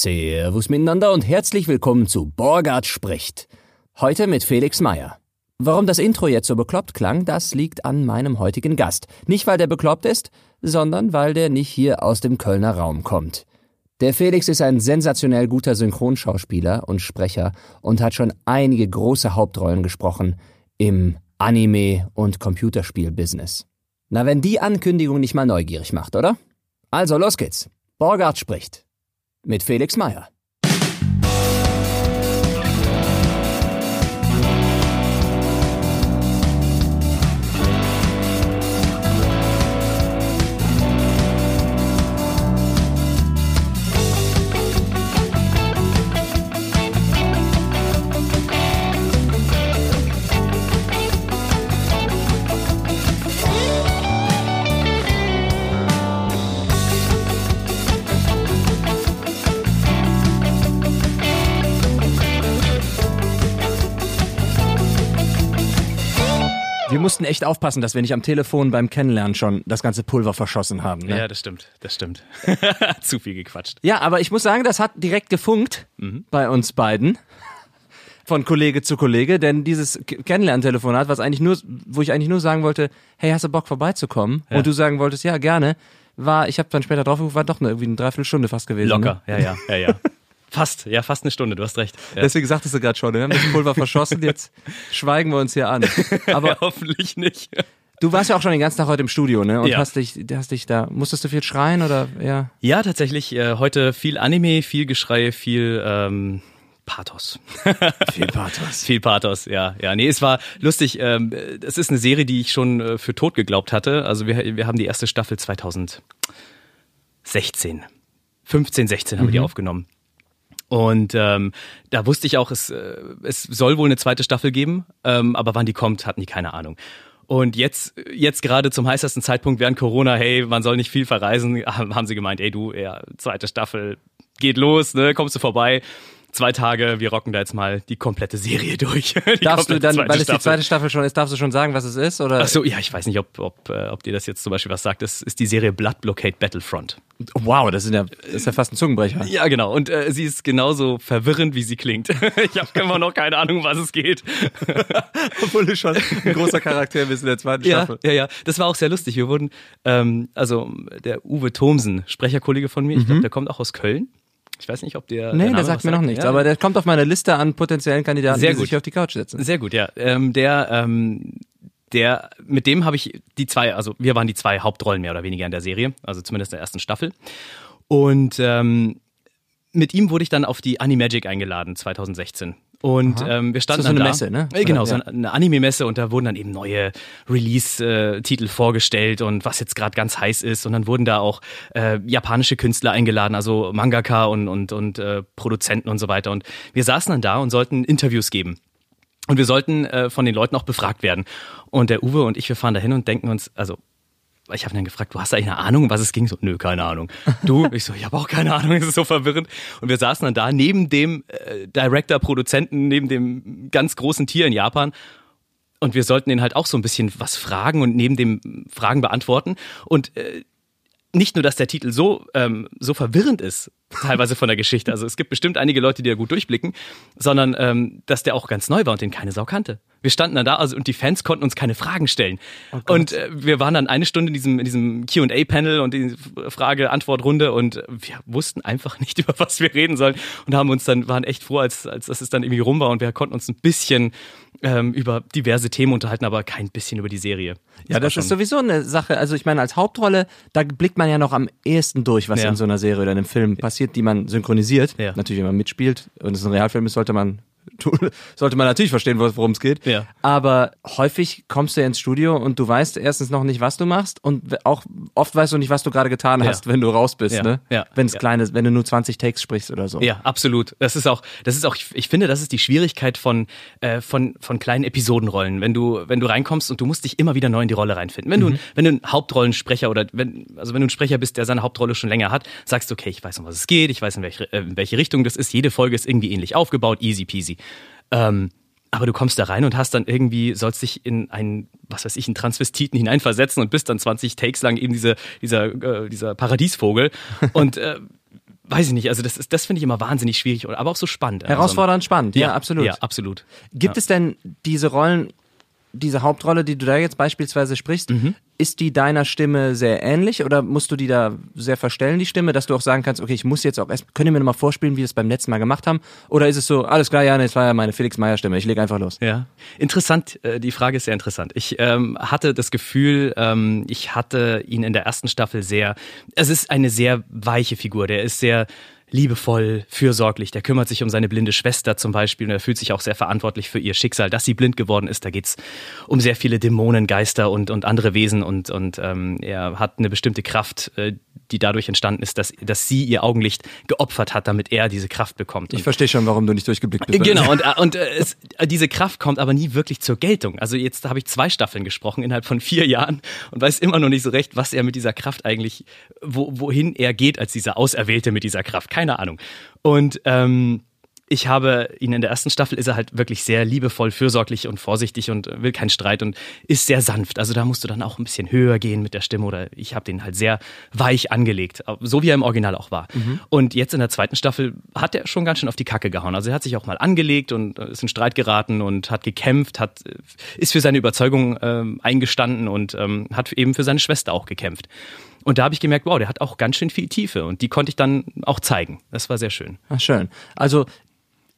Servus miteinander und herzlich willkommen zu Borgard spricht. Heute mit Felix Meyer. Warum das Intro jetzt so bekloppt klang, das liegt an meinem heutigen Gast. Nicht, weil der bekloppt ist, sondern weil der nicht hier aus dem Kölner Raum kommt. Der Felix ist ein sensationell guter Synchronschauspieler und Sprecher und hat schon einige große Hauptrollen gesprochen im Anime- und Computerspiel-Business. Na, wenn die Ankündigung nicht mal neugierig macht, oder? Also, los geht's. Borgard spricht mit Felix Meyer. Wir mussten echt aufpassen, dass wir nicht am Telefon beim Kennenlernen schon das ganze Pulver verschossen haben. Ne? Ja, das stimmt, das stimmt. Zu viel gequatscht. Ja, aber ich muss sagen, das hat direkt gefunkt mhm. bei uns beiden. Von Kollege zu Kollege, denn dieses Kennenlerntelefonat, was eigentlich nur, wo ich eigentlich nur sagen wollte, hey, hast du Bock vorbeizukommen? Ja. Und du sagen wolltest, ja, gerne, war, ich habe dann später drauf war doch eine, irgendwie eine Dreiviertelstunde fast gewesen. Locker, ne? ja, ja, ja, ja. Fast, ja, fast eine Stunde, du hast recht. Ja. Deswegen sagtest du gerade schon, wir haben das Pulver verschossen, jetzt schweigen wir uns hier an. Aber ja, hoffentlich nicht. Du warst ja auch schon den ganzen Tag heute im Studio, ne? Und ja. hast dich, hast dich da, musstest du viel schreien oder ja? Ja, tatsächlich. Äh, heute viel Anime, viel Geschrei, viel ähm, Pathos. viel Pathos. viel Pathos, ja. Ja, nee, es war lustig. Ähm, es ist eine Serie, die ich schon äh, für tot geglaubt hatte. Also wir, wir haben die erste Staffel 2016. 15, 16 haben mhm. wir die mhm. aufgenommen. Und ähm, da wusste ich auch, es, äh, es soll wohl eine zweite Staffel geben, ähm, aber wann die kommt, hatten die keine Ahnung. Und jetzt, jetzt gerade zum heißesten Zeitpunkt während Corona, hey, man soll nicht viel verreisen, haben sie gemeint, ey du, ja, zweite Staffel geht los, ne, kommst du vorbei zwei Tage, wir rocken da jetzt mal die komplette Serie durch. Darfst du dann, weil es die zweite Staffel schon ist, darfst du schon sagen, was es ist? Oder? Ach so, ja, ich weiß nicht, ob, ob, äh, ob dir das jetzt zum Beispiel was sagt. Das ist die Serie Blood Blockade Battlefront. Wow, das ist ja, das ist ja fast ein Zungenbrecher. Ja, genau. Und äh, sie ist genauso verwirrend, wie sie klingt. ich habe immer noch keine Ahnung, was es geht. Obwohl du schon ein großer Charakter bist in der zweiten ja, Staffel. Ja, ja. Das war auch sehr lustig. Wir wurden, ähm, also der Uwe Thomsen, Sprecherkollege von mir, ich glaube, mhm. der kommt auch aus Köln. Ich weiß nicht, ob der. Nee, der, der sagt mir noch nichts, ja. aber der kommt auf meine Liste an potenziellen Kandidaten, Sehr die gut. sich auf die Couch setzen. Sehr gut, ja. Ähm, der, ähm, der, mit dem habe ich die zwei, also wir waren die zwei Hauptrollen mehr oder weniger in der Serie, also zumindest in der ersten Staffel. Und ähm, mit ihm wurde ich dann auf die Animagic eingeladen 2016. Und ähm, wir standen so eine Messe, ne? Äh, genau, so eine Anime-Messe und da wurden dann eben neue Release-Titel vorgestellt und was jetzt gerade ganz heiß ist. Und dann wurden da auch äh, japanische Künstler eingeladen, also Mangaka und, und, und äh, Produzenten und so weiter. Und wir saßen dann da und sollten Interviews geben. Und wir sollten äh, von den Leuten auch befragt werden. Und der Uwe und ich, wir fahren da hin und denken uns, also ich habe dann gefragt, du hast eigentlich eine Ahnung, was es ging? So, nö, keine Ahnung. Du? Ich so, ich habe auch keine Ahnung, es ist so verwirrend. Und wir saßen dann da neben dem äh, Director, Produzenten, neben dem ganz großen Tier in Japan. Und wir sollten ihn halt auch so ein bisschen was fragen und neben dem Fragen beantworten. Und äh, nicht nur, dass der Titel so, ähm, so verwirrend ist, teilweise von der Geschichte. Also es gibt bestimmt einige Leute, die da gut durchblicken, sondern ähm, dass der auch ganz neu war und den keine Sau kannte. Wir standen dann da also, und die Fans konnten uns keine Fragen stellen. Oh und äh, wir waren dann eine Stunde in diesem, in diesem QA-Panel und die Frage-Antwort-Runde und wir wussten einfach nicht, über was wir reden sollen und haben uns dann, waren echt froh, als, als dass es dann irgendwie rum war und wir konnten uns ein bisschen ähm, über diverse Themen unterhalten, aber kein bisschen über die Serie. Das ja, das ist sowieso eine Sache. Also ich meine, als Hauptrolle, da blickt man ja noch am ehesten durch, was ja. in so einer Serie oder einem Film passiert, die man synchronisiert. Ja. Natürlich, wenn man mitspielt und es ein Realfilm ist, sollte man sollte man natürlich verstehen, worum es geht. Ja. Aber häufig kommst du ja ins Studio und du weißt erstens noch nicht, was du machst und auch oft weißt du nicht, was du gerade getan hast, ja. wenn du raus bist, ja. ne? Ja. Wenn es klein ist, wenn du nur 20 Takes sprichst oder so. Ja, absolut. Das ist auch, das ist auch, ich finde, das ist die Schwierigkeit von, äh, von, von kleinen Episodenrollen. Wenn du, wenn du reinkommst und du musst dich immer wieder neu in die Rolle reinfinden. Wenn mhm. du, wenn du ein Hauptrollensprecher oder wenn, also wenn du ein Sprecher bist, der seine Hauptrolle schon länger hat, sagst du, okay, ich weiß, um was es geht, ich weiß, in welche, äh, in welche Richtung das ist. Jede Folge ist irgendwie ähnlich aufgebaut, easy peasy. Ähm, aber du kommst da rein und hast dann irgendwie, sollst dich in einen, was weiß ich, einen Transvestiten hineinversetzen und bist dann 20 Takes lang eben diese, dieser, äh, dieser Paradiesvogel. und äh, weiß ich nicht, also das ist, das finde ich immer wahnsinnig schwierig, aber auch so spannend. Herausfordernd spannend, ja, ja absolut. Ja, absolut. Gibt ja. es denn diese Rollen, diese Hauptrolle, die du da jetzt beispielsweise sprichst, mhm. Ist die deiner Stimme sehr ähnlich oder musst du die da sehr verstellen, die Stimme, dass du auch sagen kannst, okay, ich muss jetzt auch erst, könnt ihr mir nochmal vorspielen, wie wir es beim letzten Mal gemacht haben? Oder ist es so, alles klar, ja, das war ja meine Felix Meyer Stimme, ich lege einfach los. Ja, interessant, äh, die Frage ist sehr interessant. Ich ähm, hatte das Gefühl, ähm, ich hatte ihn in der ersten Staffel sehr, es ist eine sehr weiche Figur, der ist sehr, liebevoll, fürsorglich. Der kümmert sich um seine blinde Schwester zum Beispiel und er fühlt sich auch sehr verantwortlich für ihr Schicksal, dass sie blind geworden ist. Da geht's um sehr viele Dämonen, Geister und, und andere Wesen und, und ähm, er hat eine bestimmte Kraft, äh, die dadurch entstanden ist, dass, dass sie ihr Augenlicht geopfert hat, damit er diese Kraft bekommt. Ich verstehe schon, warum du nicht durchgeblickt bist. Genau, und, äh, und äh, es, äh, diese Kraft kommt aber nie wirklich zur Geltung. Also jetzt habe ich zwei Staffeln gesprochen innerhalb von vier Jahren und weiß immer noch nicht so recht, was er mit dieser Kraft eigentlich, wo, wohin er geht als dieser Auserwählte mit dieser Kraft. Keine Ahnung. Und ähm, ich habe ihn in der ersten Staffel ist er halt wirklich sehr liebevoll, fürsorglich und vorsichtig und will keinen Streit und ist sehr sanft. Also da musst du dann auch ein bisschen höher gehen mit der Stimme oder ich habe den halt sehr weich angelegt, so wie er im Original auch war. Mhm. Und jetzt in der zweiten Staffel hat er schon ganz schön auf die Kacke gehauen. Also er hat sich auch mal angelegt und ist in Streit geraten und hat gekämpft, hat ist für seine Überzeugung ähm, eingestanden und ähm, hat eben für seine Schwester auch gekämpft. Und da habe ich gemerkt, wow, der hat auch ganz schön viel Tiefe und die konnte ich dann auch zeigen. Das war sehr schön. Ach, schön. Also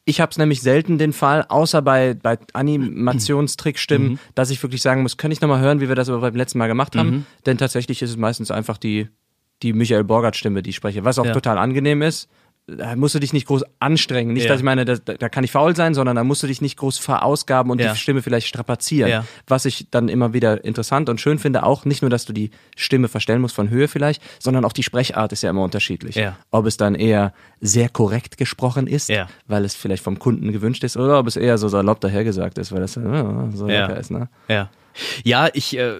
ich habe es nämlich selten den Fall, außer bei, bei Animationstrickstimmen, mhm. dass ich wirklich sagen muss, kann ich nochmal hören, wie wir das beim letzten Mal gemacht haben? Mhm. Denn tatsächlich ist es meistens einfach die, die Michael Borgert-Stimme, die ich spreche, was auch ja. total angenehm ist da musst du dich nicht groß anstrengen. Nicht, ja. dass ich meine, da, da kann ich faul sein, sondern da musst du dich nicht groß verausgaben und ja. die Stimme vielleicht strapazieren. Ja. Was ich dann immer wieder interessant und schön finde, auch nicht nur, dass du die Stimme verstellen musst von Höhe vielleicht, sondern auch die Sprechart ist ja immer unterschiedlich. Ob es dann eher sehr korrekt gesprochen ist, weil es vielleicht vom Kunden gewünscht ist, oder ob es eher so salopp dahergesagt ist, weil das äh, so lecker ist. Ne? Ja, ja ich, äh,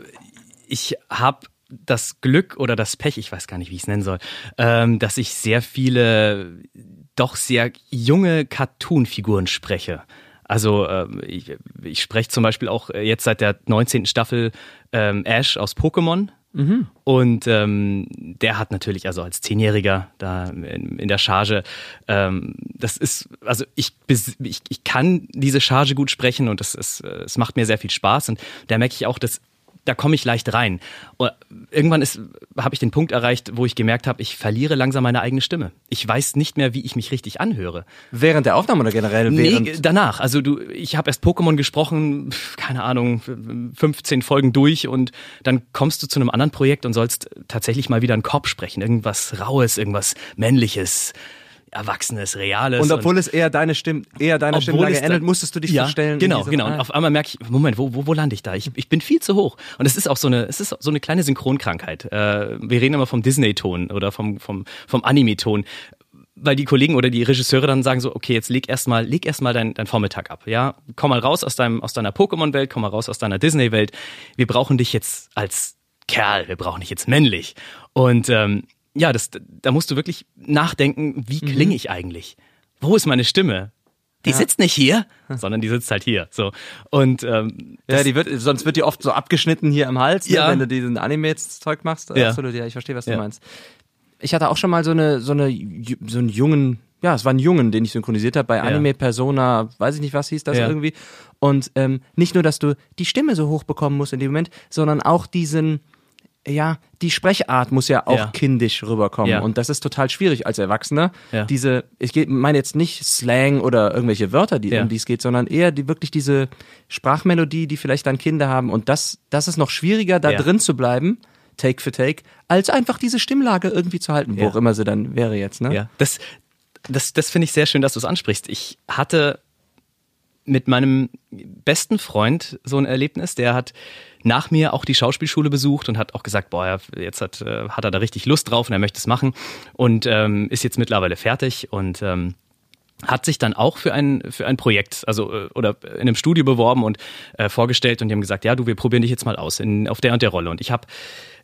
ich habe das Glück oder das Pech, ich weiß gar nicht, wie ich es nennen soll, ähm, dass ich sehr viele doch sehr junge Cartoon-Figuren spreche. Also ähm, ich, ich spreche zum Beispiel auch jetzt seit der 19. Staffel ähm, Ash aus Pokémon. Mhm. Und ähm, der hat natürlich, also als Zehnjähriger da in, in der Charge, ähm, das ist, also ich, ich, ich kann diese Charge gut sprechen und es, es, es macht mir sehr viel Spaß. Und da merke ich auch, dass da komme ich leicht rein. Und irgendwann ist, habe ich den Punkt erreicht, wo ich gemerkt habe, ich verliere langsam meine eigene Stimme. Ich weiß nicht mehr, wie ich mich richtig anhöre. Während der Aufnahme oder generell? Während nee, danach. Also du, ich habe erst Pokémon gesprochen, keine Ahnung, 15 Folgen durch und dann kommst du zu einem anderen Projekt und sollst tatsächlich mal wieder einen Korb sprechen. Irgendwas Raues, irgendwas Männliches. Erwachsenes, Reales. Und obwohl und es eher deine Stimme, eher deine Stimmlage ändert, musstest du dich ja, verstellen. Genau, genau. Und auf einmal merke ich, Moment, wo, wo, wo lande ich da? Ich, ich bin viel zu hoch. Und es ist auch so eine, es ist so eine kleine Synchronkrankheit. Äh, wir reden immer vom Disney-Ton oder vom, vom, vom Anime-Ton weil die Kollegen oder die Regisseure dann sagen so, okay, jetzt leg erstmal, leg erstmal dein, dein Vormittag ab, ja, komm mal raus aus deinem, aus deiner Pokémon-Welt, komm mal raus aus deiner Disney-Welt. Wir brauchen dich jetzt als Kerl, wir brauchen dich jetzt männlich. Und ähm, ja, das, da musst du wirklich nachdenken, wie mhm. klinge ich eigentlich? Wo ist meine Stimme? Die ja. sitzt nicht hier, sondern die sitzt halt hier. So und ähm, ja, die wird sonst wird die oft so abgeschnitten hier im Hals, ne, ja. ne, wenn du diesen Anime-Zeug machst. Ja. Absolut, ja, ich verstehe, was du meinst. Ich hatte auch schon mal so eine so eine so einen jungen ja, es war ein Jungen, den ich synchronisiert habe bei. Anime Persona, weiß ich nicht, was hieß das irgendwie. Und ähm, nicht nur, dass du die Stimme so hoch bekommen musst in dem Moment, sondern auch diesen, ja, die Sprechart muss ja auch ja. kindisch rüberkommen. Ja. Und das ist total schwierig als Erwachsener. Ja. Diese, ich meine jetzt nicht Slang oder irgendwelche Wörter, die, um die es geht, sondern eher die, wirklich diese Sprachmelodie, die vielleicht dann Kinder haben. Und das, das ist noch schwieriger, da drin zu bleiben. Take for Take, als einfach diese Stimmlage irgendwie zu halten, wo auch immer sie dann wäre jetzt. Ne? Ja, das, das, das finde ich sehr schön, dass du es ansprichst. Ich hatte mit meinem besten Freund so ein Erlebnis, der hat nach mir auch die Schauspielschule besucht und hat auch gesagt, boah, jetzt hat, äh, hat er da richtig Lust drauf und er möchte es machen. Und ähm, ist jetzt mittlerweile fertig und ähm, hat sich dann auch für ein für ein Projekt, also äh, oder in einem Studio beworben und äh, vorgestellt und die haben gesagt, ja, du, wir probieren dich jetzt mal aus in, auf der und der Rolle. Und ich habe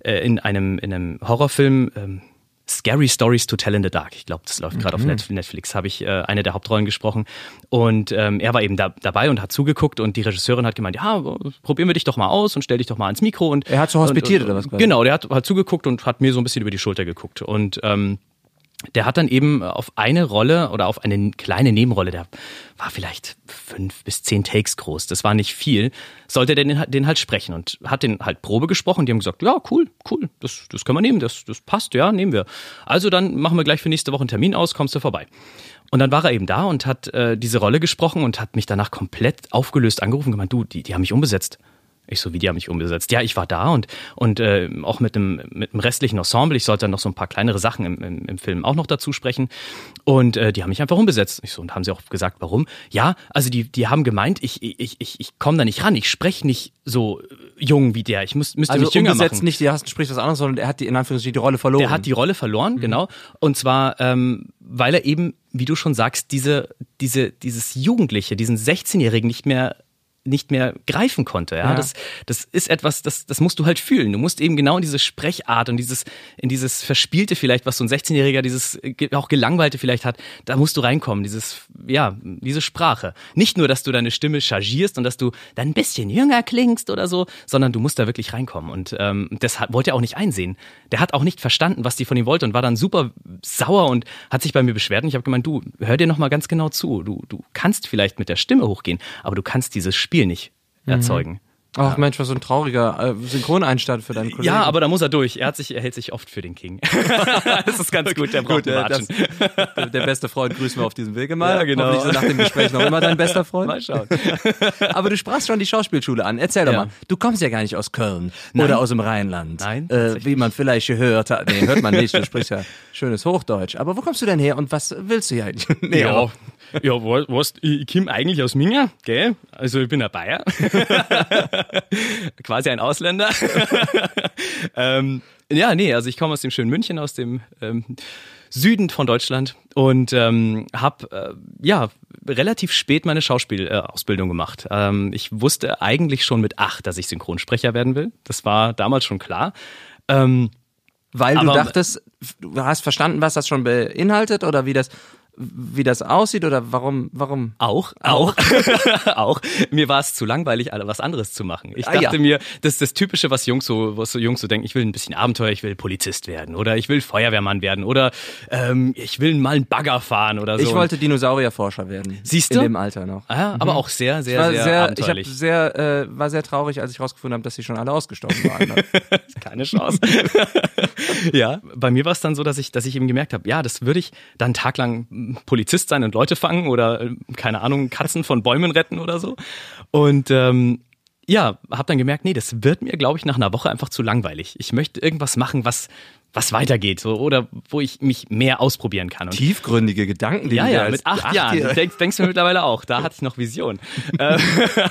äh, in einem in einem Horrorfilm ähm, Scary Stories to Tell in the Dark. Ich glaube, das läuft gerade mhm. auf Netflix. Habe ich äh, eine der Hauptrollen gesprochen. Und ähm, er war eben da, dabei und hat zugeguckt und die Regisseurin hat gemeint, ja, probieren wir dich doch mal aus und stell dich doch mal ans Mikro. Und, er hat so hospitiert und, oder was? Quasi? Genau, der hat, hat zugeguckt und hat mir so ein bisschen über die Schulter geguckt. Und ähm, der hat dann eben auf eine Rolle oder auf eine kleine Nebenrolle, der war vielleicht fünf bis zehn Takes groß, das war nicht viel, sollte der den, den halt sprechen und hat den halt Probe gesprochen. Die haben gesagt, ja, cool, cool, das, das können wir nehmen, das, das passt, ja, nehmen wir. Also dann machen wir gleich für nächste Woche einen Termin aus, kommst du vorbei. Und dann war er eben da und hat äh, diese Rolle gesprochen und hat mich danach komplett aufgelöst angerufen und gemeint, du, die, die haben mich umbesetzt. Ich so, wie die haben mich umgesetzt. Ja, ich war da und, und äh, auch mit dem, mit dem restlichen Ensemble. Ich sollte dann noch so ein paar kleinere Sachen im, im, im Film auch noch dazu sprechen. Und äh, die haben mich einfach umbesetzt. Ich so, und haben sie auch gesagt, warum? Ja, also die, die haben gemeint, ich, ich, ich, ich komme da nicht ran. Ich spreche nicht so jung wie der. Ich muss, müsste also mich jünger machen. nicht, der hast spricht was anderes, sondern er hat die, in Anführungsstrichen die Rolle verloren. Der hat die Rolle verloren, Mhm. genau. Und zwar, ähm, weil er eben, wie du schon sagst, diese, diese, dieses Jugendliche, diesen 16-Jährigen nicht mehr nicht mehr greifen konnte. Ja? Ja. Das, das ist etwas, das, das musst du halt fühlen. Du musst eben genau in diese Sprechart und dieses, in dieses Verspielte vielleicht, was so ein 16-Jähriger, dieses auch Gelangweilte vielleicht hat, da musst du reinkommen, dieses, ja, diese Sprache. Nicht nur, dass du deine Stimme chargierst und dass du dann ein bisschen jünger klingst oder so, sondern du musst da wirklich reinkommen. Und ähm, das hat, wollte er auch nicht einsehen. Der hat auch nicht verstanden, was die von ihm wollte und war dann super sauer und hat sich bei mir beschwert. Und ich habe gemeint, du, hör dir noch mal ganz genau zu. Du, du kannst vielleicht mit der Stimme hochgehen, aber du kannst dieses Spiel nicht erzeugen. Ach Mensch, was so ein trauriger äh, Synchroneinstand für deinen Kollegen. Ja, aber da muss er durch. Er hat sich, er hält sich oft für den King. das ist ganz gut, der braucht Gut, äh, das, der, beste Freund grüßen wir auf diesem Wege mal. Ja, genau. Hoffentlich er nach dem Gespräch noch immer dein bester Freund. Mal schauen. Aber du sprachst schon die Schauspielschule an. Erzähl doch Ja. mal. Du kommst ja gar nicht aus Köln Nein. oder aus dem Rheinland. Nein, Äh, wie man vielleicht gehört hat. Nee, hört man nicht. Du sprichst ja schönes Hochdeutsch. Aber wo kommst du denn her und was willst du hier eigentlich? Nee, Ja, ja, was, was, ich komme eigentlich aus Minga, gell? Also ich bin ein Bayer. Quasi ein Ausländer. ähm, ja, nee, also ich komme aus dem schönen München, aus dem ähm, Süden von Deutschland und ähm, habe äh, ja relativ spät meine Schauspielausbildung äh, gemacht. Ähm, ich wusste eigentlich schon mit acht, dass ich Synchronsprecher werden will. Das war damals schon klar. Ähm, Weil du Aber- dachtest, du hast verstanden, was das schon beinhaltet oder wie das, wie das aussieht oder warum, warum? Auch, auch, auch. Mir war es zu langweilig, was anderes zu machen. Ich Ah, dachte ja. mir, das ist das Typische, was Jungs so, was so Jungs so denken. Ich will ein bisschen Abenteuer, ich will Polizist werden oder ich will Feuerwehrmann werden oder ähm, ich will mal einen Bagger fahren oder so. Ich wollte Dinosaurierforscher werden. Siehst In du? dem Alter noch. Ah, aber auch sehr, sehr, sehr, sehr, ich abenteuerlich. sehr, äh, war sehr traurig, als ich rausgefunden habe, dass sie schon alle ausgestorben waren. Keine Chance. ja, bei mir war es dann so, dass ich, dass ich eben gemerkt habe, ja, das würde ich dann einen Tag lang mm, Polizist sein und Leute fangen oder äh, keine Ahnung Katzen von Bäumen retten oder so. Und ähm, ja, habe dann gemerkt, nee, das wird mir, glaube ich, nach einer Woche einfach zu langweilig. Ich möchte irgendwas machen, was was weitergeht, so oder wo ich mich mehr ausprobieren kann. Und Tiefgründige Gedanken, die ja, ja, mit acht, acht Jahren. Jahre- Denkst, denkst du mittlerweile auch. Da hatte ich noch Vision. Ähm,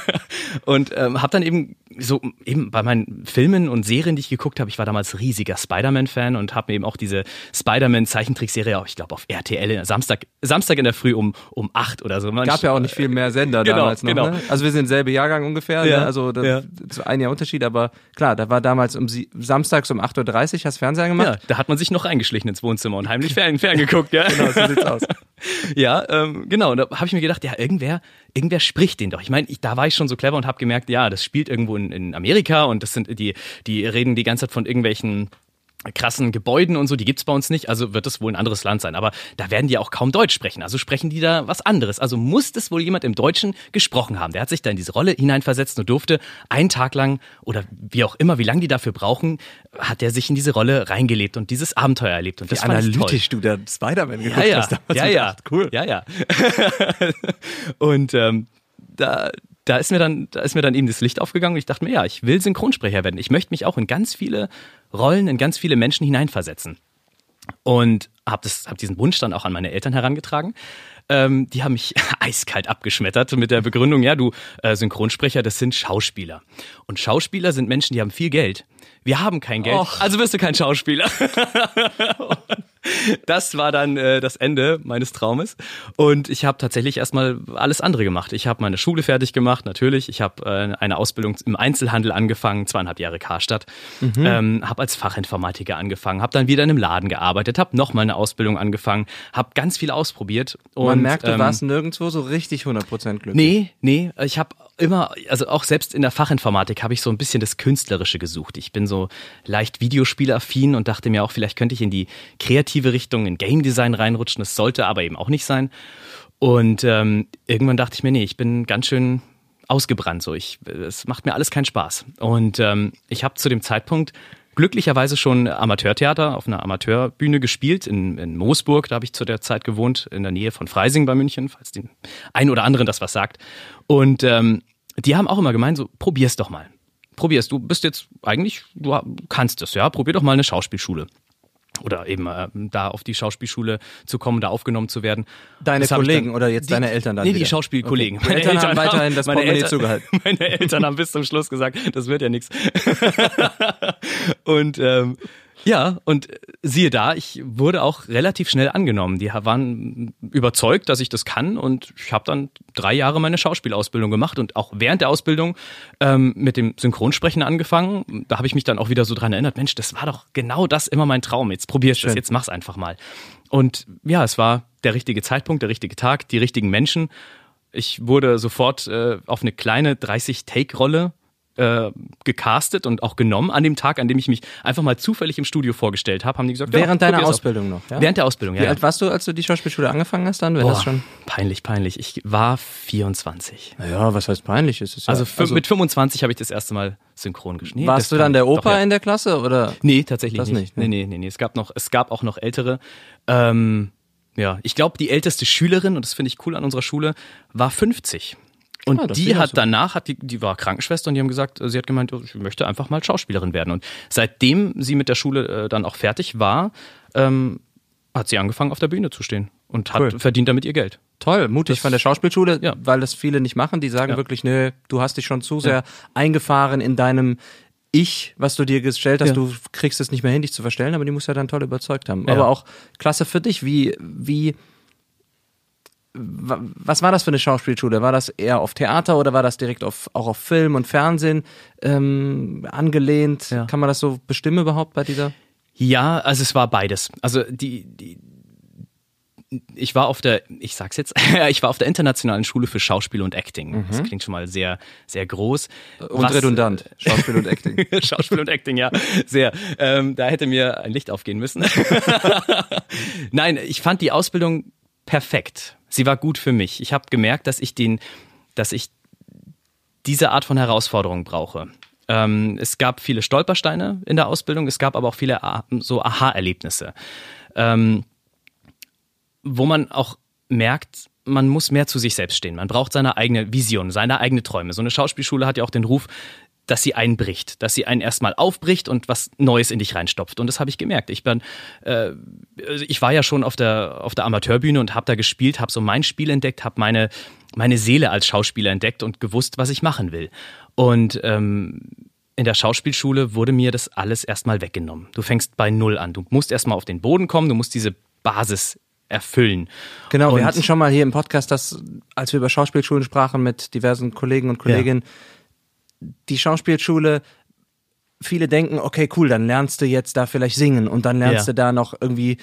und ähm, habe dann eben so eben bei meinen Filmen und Serien, die ich geguckt habe, ich war damals riesiger Spider-Man-Fan und habe mir eben auch diese Spider-Man-Zeichentrickserie, auch ich glaube auf RTL Samstag, Samstag in der Früh um um acht oder so. Man gab ja auch nicht viel mehr Sender Genau, damals noch. genau. Ne? Also wir sind selbe Jahrgang ungefähr, Ja, ne? also das, ja. so ein Jahr Unterschied, aber klar, da war damals um sie, samstags um 8.30 Uhr, hast Fernseher gemacht? Ja, da hat man sich noch eingeschlichen ins Wohnzimmer und heimlich fern, ferngeguckt, ja. Genau, so sieht's aus. Ja, ähm, genau. Und da habe ich mir gedacht, ja, irgendwer, irgendwer spricht den doch. Ich meine, ich, da war ich schon so clever und habe gemerkt, ja, das spielt irgendwo in, in Amerika und das sind die, die reden die ganze Zeit von irgendwelchen krassen Gebäuden und so, die gibt's bei uns nicht, also wird es wohl ein anderes Land sein. Aber da werden die auch kaum Deutsch sprechen, also sprechen die da was anderes. Also muss es wohl jemand im Deutschen gesprochen haben. Der hat sich da in diese Rolle hineinversetzt und durfte einen Tag lang oder wie auch immer, wie lange die dafür brauchen, hat er sich in diese Rolle reingelebt und dieses Abenteuer erlebt. Und das toll. analytisch du da Spider-Man geguckt Ja, ja, hast ja, ja. Cool. ja, ja. und ähm, da, da ist mir dann, da ist mir dann eben das Licht aufgegangen und ich dachte mir, ja, ich will Synchronsprecher werden. Ich möchte mich auch in ganz viele Rollen, in ganz viele Menschen hineinversetzen. Und habe hab diesen Wunsch dann auch an meine Eltern herangetragen. Ähm, die haben mich eiskalt abgeschmettert mit der Begründung, ja, du äh, Synchronsprecher, das sind Schauspieler. Und Schauspieler sind Menschen, die haben viel Geld. Wir haben kein Geld, Och. also wirst du kein Schauspieler. das war dann äh, das Ende meines Traumes. Und ich habe tatsächlich erstmal alles andere gemacht. Ich habe meine Schule fertig gemacht, natürlich. Ich habe äh, eine Ausbildung im Einzelhandel angefangen, zweieinhalb Jahre Karstadt. Ähm, habe als Fachinformatiker angefangen, habe dann wieder in einem Laden gearbeitet, habe nochmal eine Ausbildung angefangen, habe ganz viel ausprobiert. Und Man merkt, du ähm, warst nirgendwo so richtig 100% glücklich. Nee, nee, ich habe immer, also auch selbst in der Fachinformatik habe ich so ein bisschen das Künstlerische gesucht. Ich bin so leicht Videospielaffin und dachte mir auch, vielleicht könnte ich in die kreative Richtung, in Game Design reinrutschen. Das sollte aber eben auch nicht sein. Und ähm, irgendwann dachte ich mir, nee, ich bin ganz schön ausgebrannt. So, ich, es macht mir alles keinen Spaß. Und ähm, ich habe zu dem Zeitpunkt glücklicherweise schon Amateurtheater auf einer Amateurbühne gespielt in, in Moosburg. Da habe ich zu der Zeit gewohnt, in der Nähe von Freising bei München, falls den einen oder anderen das was sagt. Und ähm, die haben auch immer gemeint, so probier's doch mal. Probier's. Du bist jetzt eigentlich, du kannst es, ja. Probier doch mal eine Schauspielschule oder eben äh, da auf die Schauspielschule zu kommen, da aufgenommen zu werden. Deine das Kollegen dann, oder jetzt die, deine Eltern dann? Nee, wieder? die Schauspielkollegen. Okay. Meine Eltern, Eltern haben weiterhin das meine Eltern, zugehalten. Meine Eltern haben bis zum Schluss gesagt, das wird ja nichts. Und ähm, ja, und siehe da, ich wurde auch relativ schnell angenommen. Die waren überzeugt, dass ich das kann und ich habe dann drei Jahre meine Schauspielausbildung gemacht und auch während der Ausbildung ähm, mit dem Synchronsprechen angefangen. Da habe ich mich dann auch wieder so dran erinnert, Mensch, das war doch genau das immer mein Traum. Jetzt probierst du das, jetzt mach's einfach mal. Und ja, es war der richtige Zeitpunkt, der richtige Tag, die richtigen Menschen. Ich wurde sofort äh, auf eine kleine 30-Take-Rolle äh, gecastet und auch genommen an dem Tag, an dem ich mich einfach mal zufällig im Studio vorgestellt habe, haben die gesagt, während ja, deiner Ausbildung noch. Ja? Während der Ausbildung, ja. Wie alt warst du, als du die Schauspielschule angefangen hast dann? Boah, das schon peinlich, peinlich. Ich war 24. Ja, was heißt peinlich? Ist ja, also, also, mit 25 habe ich das erste Mal synchron geschnitten. Warst du dann der Opa doch, in der Klasse oder? Nee, tatsächlich das nicht. nicht ne? Nee, nee, nee, nee. Es gab noch, es gab auch noch ältere. Ähm, ja, ich glaube, die älteste Schülerin, und das finde ich cool an unserer Schule, war 50. Und ah, die hat so. danach, hat die, die war Krankenschwester und die haben gesagt, sie hat gemeint, ich möchte einfach mal Schauspielerin werden. Und seitdem sie mit der Schule äh, dann auch fertig war, ähm, hat sie angefangen, auf der Bühne zu stehen und hat cool. verdient damit ihr Geld. Toll, mutig das, von der Schauspielschule, ja. weil das viele nicht machen. Die sagen ja. wirklich, nö, du hast dich schon zu sehr ja. eingefahren in deinem Ich, was du dir gestellt hast, du kriegst es nicht mehr hin, dich zu verstellen, aber die muss ja dann toll überzeugt haben. Aber auch klasse für dich, wie, wie was war das für eine Schauspielschule? War das eher auf Theater oder war das direkt auf, auch auf Film und Fernsehen ähm, angelehnt? Ja. Kann man das so bestimmen überhaupt bei dieser? Ja, also es war beides. Also die, die ich war auf der, ich sag's jetzt, ich war auf der Internationalen Schule für Schauspiel und Acting. Mhm. Das klingt schon mal sehr, sehr groß. Und Was, redundant. Schauspiel und Acting. Schauspiel und Acting, ja. Sehr. Ähm, da hätte mir ein Licht aufgehen müssen. Nein, ich fand die Ausbildung perfekt. Sie war gut für mich. Ich habe gemerkt, dass ich den, dass ich diese Art von Herausforderung brauche. Ähm, es gab viele Stolpersteine in der Ausbildung, es gab aber auch viele so Aha-Erlebnisse, ähm, wo man auch merkt, man muss mehr zu sich selbst stehen. Man braucht seine eigene Vision, seine eigene Träume. So eine Schauspielschule hat ja auch den Ruf, dass sie einbricht, dass sie einen erstmal aufbricht und was Neues in dich reinstopft. Und das habe ich gemerkt. Ich bin, äh, ich war ja schon auf der auf der Amateurbühne und habe da gespielt, habe so mein Spiel entdeckt, habe meine meine Seele als Schauspieler entdeckt und gewusst, was ich machen will. Und ähm, in der Schauspielschule wurde mir das alles erstmal weggenommen. Du fängst bei Null an. Du musst erstmal auf den Boden kommen, du musst diese Basis erfüllen. Genau, und wir hatten schon mal hier im Podcast das, als wir über Schauspielschulen sprachen mit diversen Kollegen und Kolleginnen, ja die Schauspielschule, viele denken, okay, cool, dann lernst du jetzt da vielleicht singen und dann lernst ja. du da noch irgendwie,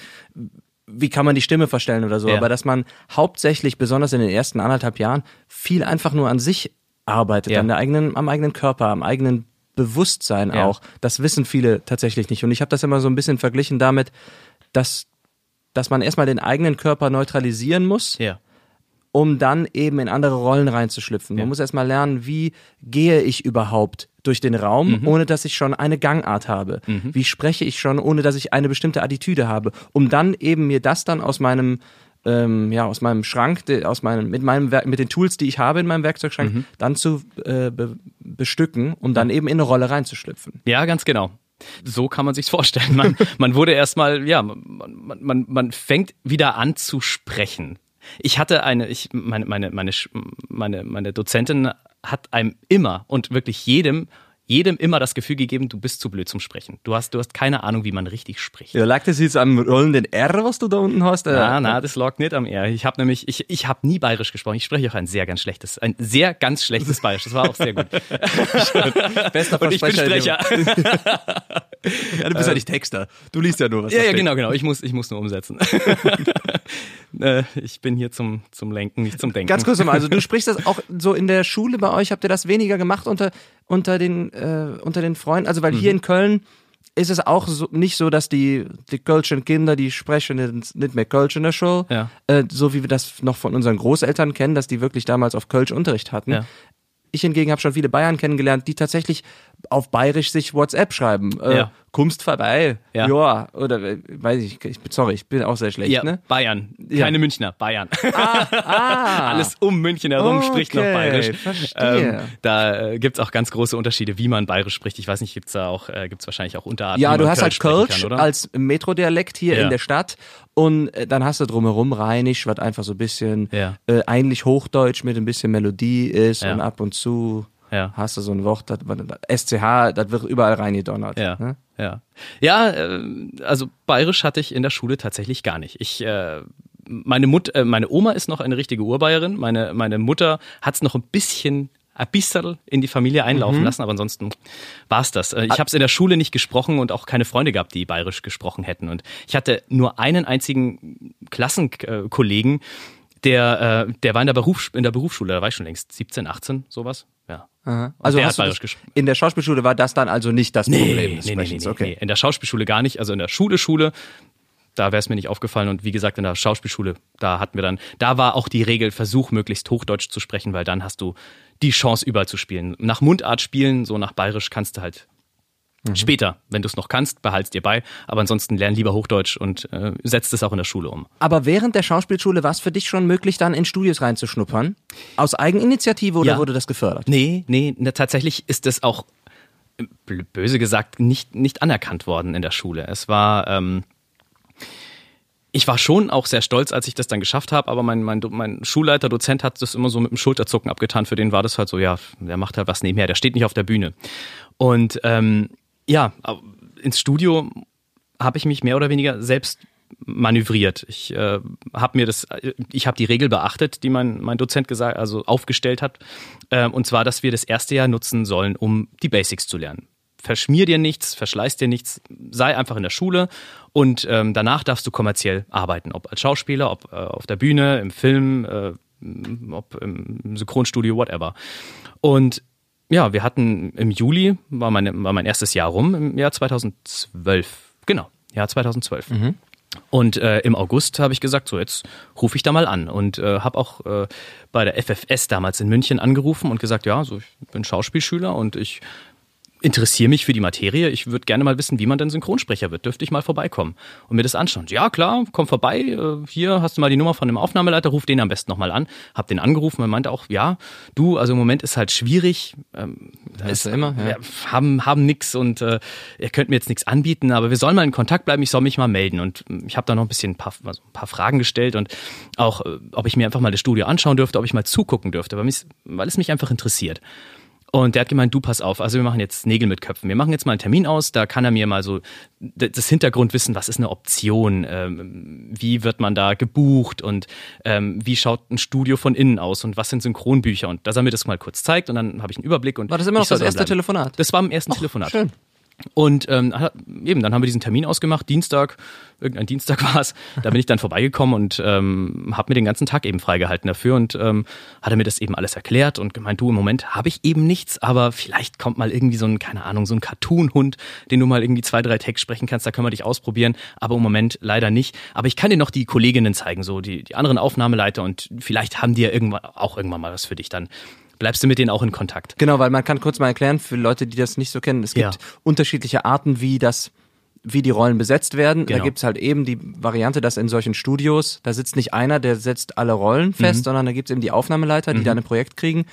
wie kann man die Stimme verstellen oder so. Ja. Aber dass man hauptsächlich, besonders in den ersten anderthalb Jahren, viel einfach nur an sich arbeitet, ja. an der eigenen, am eigenen Körper, am eigenen Bewusstsein auch. Das wissen viele tatsächlich nicht. Und ich habe das immer so ein bisschen verglichen damit, dass, dass man erstmal den eigenen Körper neutralisieren muss. Ja um dann eben in andere Rollen reinzuschlüpfen. Ja. Man muss erstmal lernen, wie gehe ich überhaupt durch den Raum, mhm. ohne dass ich schon eine Gangart habe? Mhm. Wie spreche ich schon, ohne dass ich eine bestimmte Attitüde habe? Um dann eben mir das dann aus meinem ähm, ja, aus meinem Schrank, aus meinem, mit meinem mit den Tools, die ich habe in meinem Werkzeugschrank, mhm. dann zu äh, be bestücken, um dann eben in eine Rolle reinzuschlüpfen. Ja, ganz genau. So kann man sich's vorstellen. Man, man wurde erstmal, ja, man, man, man fängt wieder an zu sprechen. Ich hatte eine, ich, meine, meine, meine, meine, meine Dozentin hat einem immer und wirklich jedem jedem immer das Gefühl gegeben, du bist zu blöd zum Sprechen. Du hast, du hast keine Ahnung, wie man richtig spricht. Ja, lag das jetzt am rollenden R, was du da unten hast? Na, na, das lag nicht am R. Ich habe nämlich, ich, ich habe nie bayerisch gesprochen. Ich spreche auch ein sehr ganz schlechtes, ein sehr ganz schlechtes bayerisch. Das war auch sehr gut. Bester Und ich bin Sprecher. Ja, du bist ja nicht Texter. Du liest ja nur was. Ja, ja, genau, genau. Ich muss, ich muss nur umsetzen. Äh, ich bin hier zum, zum Lenken, nicht zum Denken. Ganz kurz nochmal, also du sprichst das auch so in der Schule bei euch, habt ihr das weniger gemacht unter, unter, den, äh, unter den Freunden? Also weil hier Mhm. in Köln ist es auch so, nicht so, dass die, die Kölschen Kinder, die sprechen nicht- nicht mehr Kölsch in der Schule, Ja. äh, so wie wir das noch von unseren Großeltern kennen, dass die wirklich damals auf Kölsch Unterricht hatten. Ja. Ich hingegen habe schon viele Bayern kennengelernt, die tatsächlich auf Bayerisch sich WhatsApp schreiben. Äh, Ja. Kommst vorbei. Ja. Ja. Oder äh, weiß ich, ich bin sorry, ich bin auch sehr schlecht, Ja, ne? Bayern. Ja. Keine Münchner, Bayern. Ah, Alles um München herum spricht noch Okay, Bayerisch. verstehe. da äh, gibt's auch ganz große Unterschiede, wie man Bayerisch spricht. Ich weiß nicht, gibt's da auch, äh, gibt's wahrscheinlich auch Unterarten. Ja, du hast halt sprechen Kölsch kann, als Metrodialekt hier Ja. in der Stadt und äh, dann hast du drumherum Rheinisch, was einfach so ein bisschen Ja. äh, eigentlich Hochdeutsch mit ein bisschen Melodie ist Ja. und ab und zu Ja. hast du so ein Wort, das, SCH, das wird überall reingedonnert. Ja, Ne? ja. Ja, äh, also Bayerisch hatte ich in der Schule tatsächlich gar nicht. Ich, äh, meine Mut, äh, meine Oma ist noch eine richtige Urbayerin. Meine, meine Mutter hat's noch ein bisschen ein bisschen in die Familie einlaufen lassen, aber ansonsten war's das. Äh, Ich habe es in der Schule nicht gesprochen und auch keine Freunde gehabt, die bayerisch gesprochen hätten. Und ich hatte nur einen einzigen Klassenkollegen, der, äh, der war in der, Beruf, in der Berufsschule, da war ich schon längst 17, 18, sowas. Ja. Aha. Also der hast hat du bayerisch das, gesprochen. in der Schauspielschule war das dann also nicht das Problem Nee, des nee, nee, nee, okay. nee. In der Schauspielschule gar nicht. Also in der Schule, Schule, da wäre es mir nicht aufgefallen. Und wie gesagt, in der Schauspielschule, da hatten wir dann, da war auch die Regel, versuch möglichst Hochdeutsch zu sprechen, weil dann hast du die Chance, überall zu spielen. Nach Mundart spielen, so nach Bayerisch kannst du halt später, wenn du es noch kannst, behalt's dir bei. Aber ansonsten lern lieber Hochdeutsch und äh, setzt es auch in der Schule um. Aber während der Schauspielschule war es für dich schon möglich, dann in Studios reinzuschnuppern? Aus Eigeninitiative oder Ja. wurde das gefördert? Nee, nee, ne, tatsächlich ist das auch b- böse gesagt nicht, nicht anerkannt worden in der Schule. Es war, ähm, ich war schon auch sehr stolz, als ich das dann geschafft habe, aber mein, mein, mein Schulleiter, Dozent hat das immer so mit dem Schulterzucken abgetan. Für den war das halt so, ja, der macht halt was nebenher, der steht nicht auf der Bühne. Und ähm, ja, ins Studio habe ich mich mehr oder weniger selbst manövriert. Ich äh, habe mir das, ich habe die Regel beachtet, die mein, mein Dozent gesagt, also aufgestellt hat, ähm, und zwar, dass wir das erste Jahr nutzen sollen, um die Basics zu lernen. Verschmier dir nichts, verschleiß dir nichts, sei einfach in der Schule und ähm, danach darfst du kommerziell arbeiten, ob als Schauspieler, ob äh, auf der Bühne, im Film, äh, ob im Synchronstudio, whatever. Und ja, wir hatten im Juli, war, meine, war mein erstes Jahr rum, im Jahr 2012. Genau, Jahr 2012. Und äh, im August habe ich gesagt, so jetzt rufe ich da mal an und äh, habe auch äh, bei der FFS damals in München angerufen und gesagt, ja, so ich bin Schauspielschüler und ich interessiere mich für die Materie. Ich würde gerne mal wissen, wie man denn Synchronsprecher wird. Dürfte ich mal vorbeikommen und mir das anschauen? Ja, klar, komm vorbei. Äh, Hier hast du mal die Nummer von dem Aufnahmeleiter, ruf den am besten nochmal an. Hab den angerufen und meinte auch, ja, du, also im Moment ist halt schwierig. Ähm, da ist immer, ja. wir haben, haben nix und äh, ihr könnt mir jetzt nichts anbieten, aber wir sollen mal in Kontakt bleiben, ich soll mich mal melden. Und ähm, ich habe da noch ein bisschen ein paar, also ein paar Fragen gestellt und auch, äh, ob ich mir einfach mal das Studio anschauen dürfte, ob ich mal zugucken dürfte, weil, mich, weil es mich einfach interessiert. Und der hat gemeint, du pass auf, also wir machen jetzt Nägel mit Köpfen. Wir machen jetzt mal einen Termin aus, da kann er mir mal so das Hintergrundwissen, was ist eine Option, ähm, wie wird man da gebucht und ähm, wie schaut ein Studio von innen aus und was sind Synchronbücher und dass er mir das mal kurz zeigt und dann habe ich einen Überblick. Und War das immer noch das erste dranbleiben. Telefonat? Das war im ersten Telefonat. Schön. Und ähm, eben, dann haben wir diesen Termin ausgemacht, Dienstag, irgendein Dienstag war es. Da bin ich dann vorbeigekommen und ähm, habe mir den ganzen Tag eben freigehalten dafür und ähm, hat er mir das eben alles erklärt und gemeint, du, im Moment habe ich eben nichts, aber vielleicht kommt mal irgendwie so ein, keine Ahnung, so ein Cartoon-Hund, den du mal irgendwie zwei, drei Tags sprechen kannst, da können wir dich ausprobieren, aber im Moment leider nicht. Aber ich kann dir noch die Kolleginnen zeigen, so die, die anderen Aufnahmeleiter und vielleicht haben die ja irgendwann auch irgendwann mal was für dich. Dann bleibst du mit denen auch in Kontakt. Genau, weil man kann kurz mal erklären für Leute, die das nicht so kennen. Es gibt Ja. unterschiedliche Arten, wie das wie die Rollen besetzt werden. Da Genau. gibt's halt eben die Variante, dass in solchen Studios, da sitzt nicht einer, der setzt alle Rollen fest, sondern da gibt's eben die Aufnahmeleiter, die dann ein Projekt kriegen.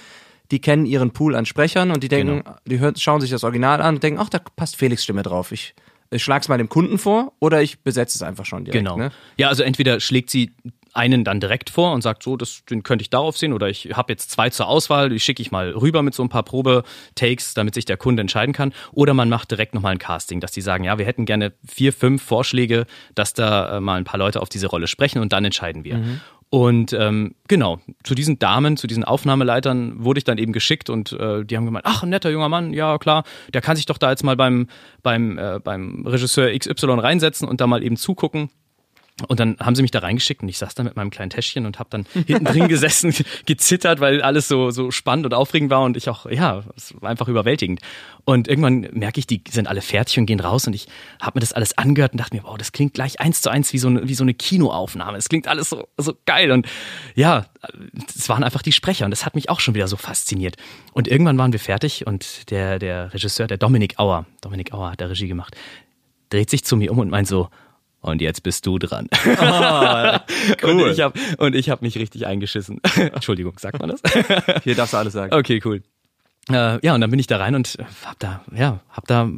Die kennen ihren Pool an Sprechern und die denken, die hören, schauen sich das Original an und denken, ach, da passt Felix Stimme drauf. Ich, ich schlag's mal dem Kunden vor oder ich besetze es einfach schon direkt. Genau. Ne? Ja, also entweder schlägt sie einen dann direkt vor und sagt, so, das, den könnte ich darauf sehen oder ich habe jetzt zwei zur Auswahl, die schicke ich mal rüber mit so ein paar Probe-Takes, damit sich der Kunde entscheiden kann. Oder man macht direkt nochmal ein Casting, dass die sagen, ja, wir hätten gerne vier, fünf Vorschläge, dass da äh, mal ein paar Leute auf diese Rolle sprechen und dann entscheiden wir. Mhm. Und ähm, genau, zu diesen Damen, zu diesen Aufnahmeleitern wurde ich dann eben geschickt und äh, die haben gemeint, ach, ein netter junger Mann, ja klar, der kann sich doch da jetzt mal beim, beim, äh, beim Regisseur XY reinsetzen und da mal eben zugucken. Und dann haben sie mich da reingeschickt und ich saß da mit meinem kleinen Täschchen und habe dann hinten drin gesessen, gezittert, weil alles so so spannend und aufregend war und ich auch, ja, es war einfach überwältigend. Und irgendwann merke ich, die sind alle fertig und gehen raus und ich habe mir das alles angehört und dachte mir, wow, das klingt gleich eins zu eins wie so eine, wie so eine Kinoaufnahme. Es klingt alles so, so geil und ja, es waren einfach die Sprecher und das hat mich auch schon wieder so fasziniert. Und irgendwann waren wir fertig und der, der Regisseur, der Dominik Auer, Dominik Auer hat der Regie gemacht, dreht sich zu mir um und meint so, und jetzt bist du dran. Oh, cool. Und ich habe habe mich richtig eingeschissen. Entschuldigung, sagt man das? Hier darfst du alles sagen. Okay, cool. Äh, ja, und dann bin ich da rein und hab da, ja, hab da,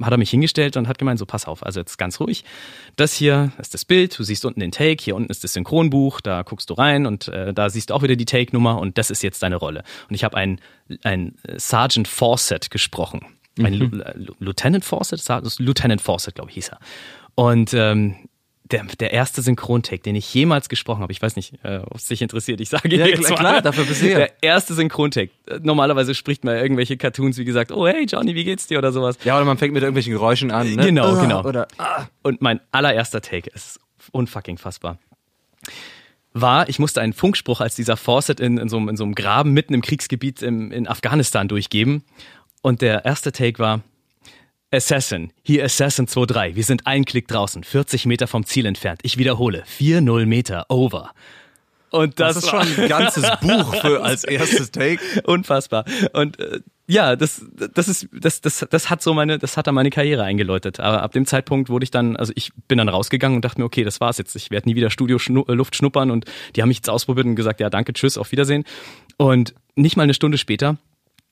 hat er mich hingestellt und hat gemeint, so pass auf, also jetzt ganz ruhig. Das hier ist das Bild, du siehst unten den Take, hier unten ist das Synchronbuch, da guckst du rein und äh, da siehst du auch wieder die Take-Nummer und das ist jetzt deine Rolle. Und ich habe ein, ein Sergeant Fawcett gesprochen. Ein mhm. Lieutenant Fawcett? Lieutenant Fawcett, glaube ich, hieß er. Und ähm, der, der erste Synchrontake, den ich jemals gesprochen habe, ich weiß nicht, äh, ob es dich interessiert, ich sage ja, jetzt klar, mal. dafür bist du Der erste Synchrontake. Normalerweise spricht man irgendwelche Cartoons, wie gesagt, oh hey Johnny, wie geht's dir oder sowas. Ja, oder man fängt mit irgendwelchen Geräuschen an, ne? Genau, uh, genau. Oder, ah. Und mein allererster Take ist unfucking fassbar. War, ich musste einen Funkspruch als dieser Fawcett in, in, so, in so einem Graben mitten im Kriegsgebiet im, in Afghanistan durchgeben. Und der erste Take war, Assassin, hier Assassin 2-3. Wir sind ein Klick draußen, 40 Meter vom Ziel entfernt. Ich wiederhole, 4-0 Meter, over. Und das, das ist schon ein ganzes Buch für als erstes Take. Unfassbar. Und äh, ja, das, das ist, das, das, das hat so meine, das hat dann meine Karriere eingeläutet. Aber ab dem Zeitpunkt wurde ich dann, also ich bin dann rausgegangen und dachte mir, okay, das war's jetzt. Ich werde nie wieder Studio -Schnu äh, Luft schnuppern und die haben mich jetzt ausprobiert und gesagt, ja, danke, tschüss, auf Wiedersehen. Und nicht mal eine Stunde später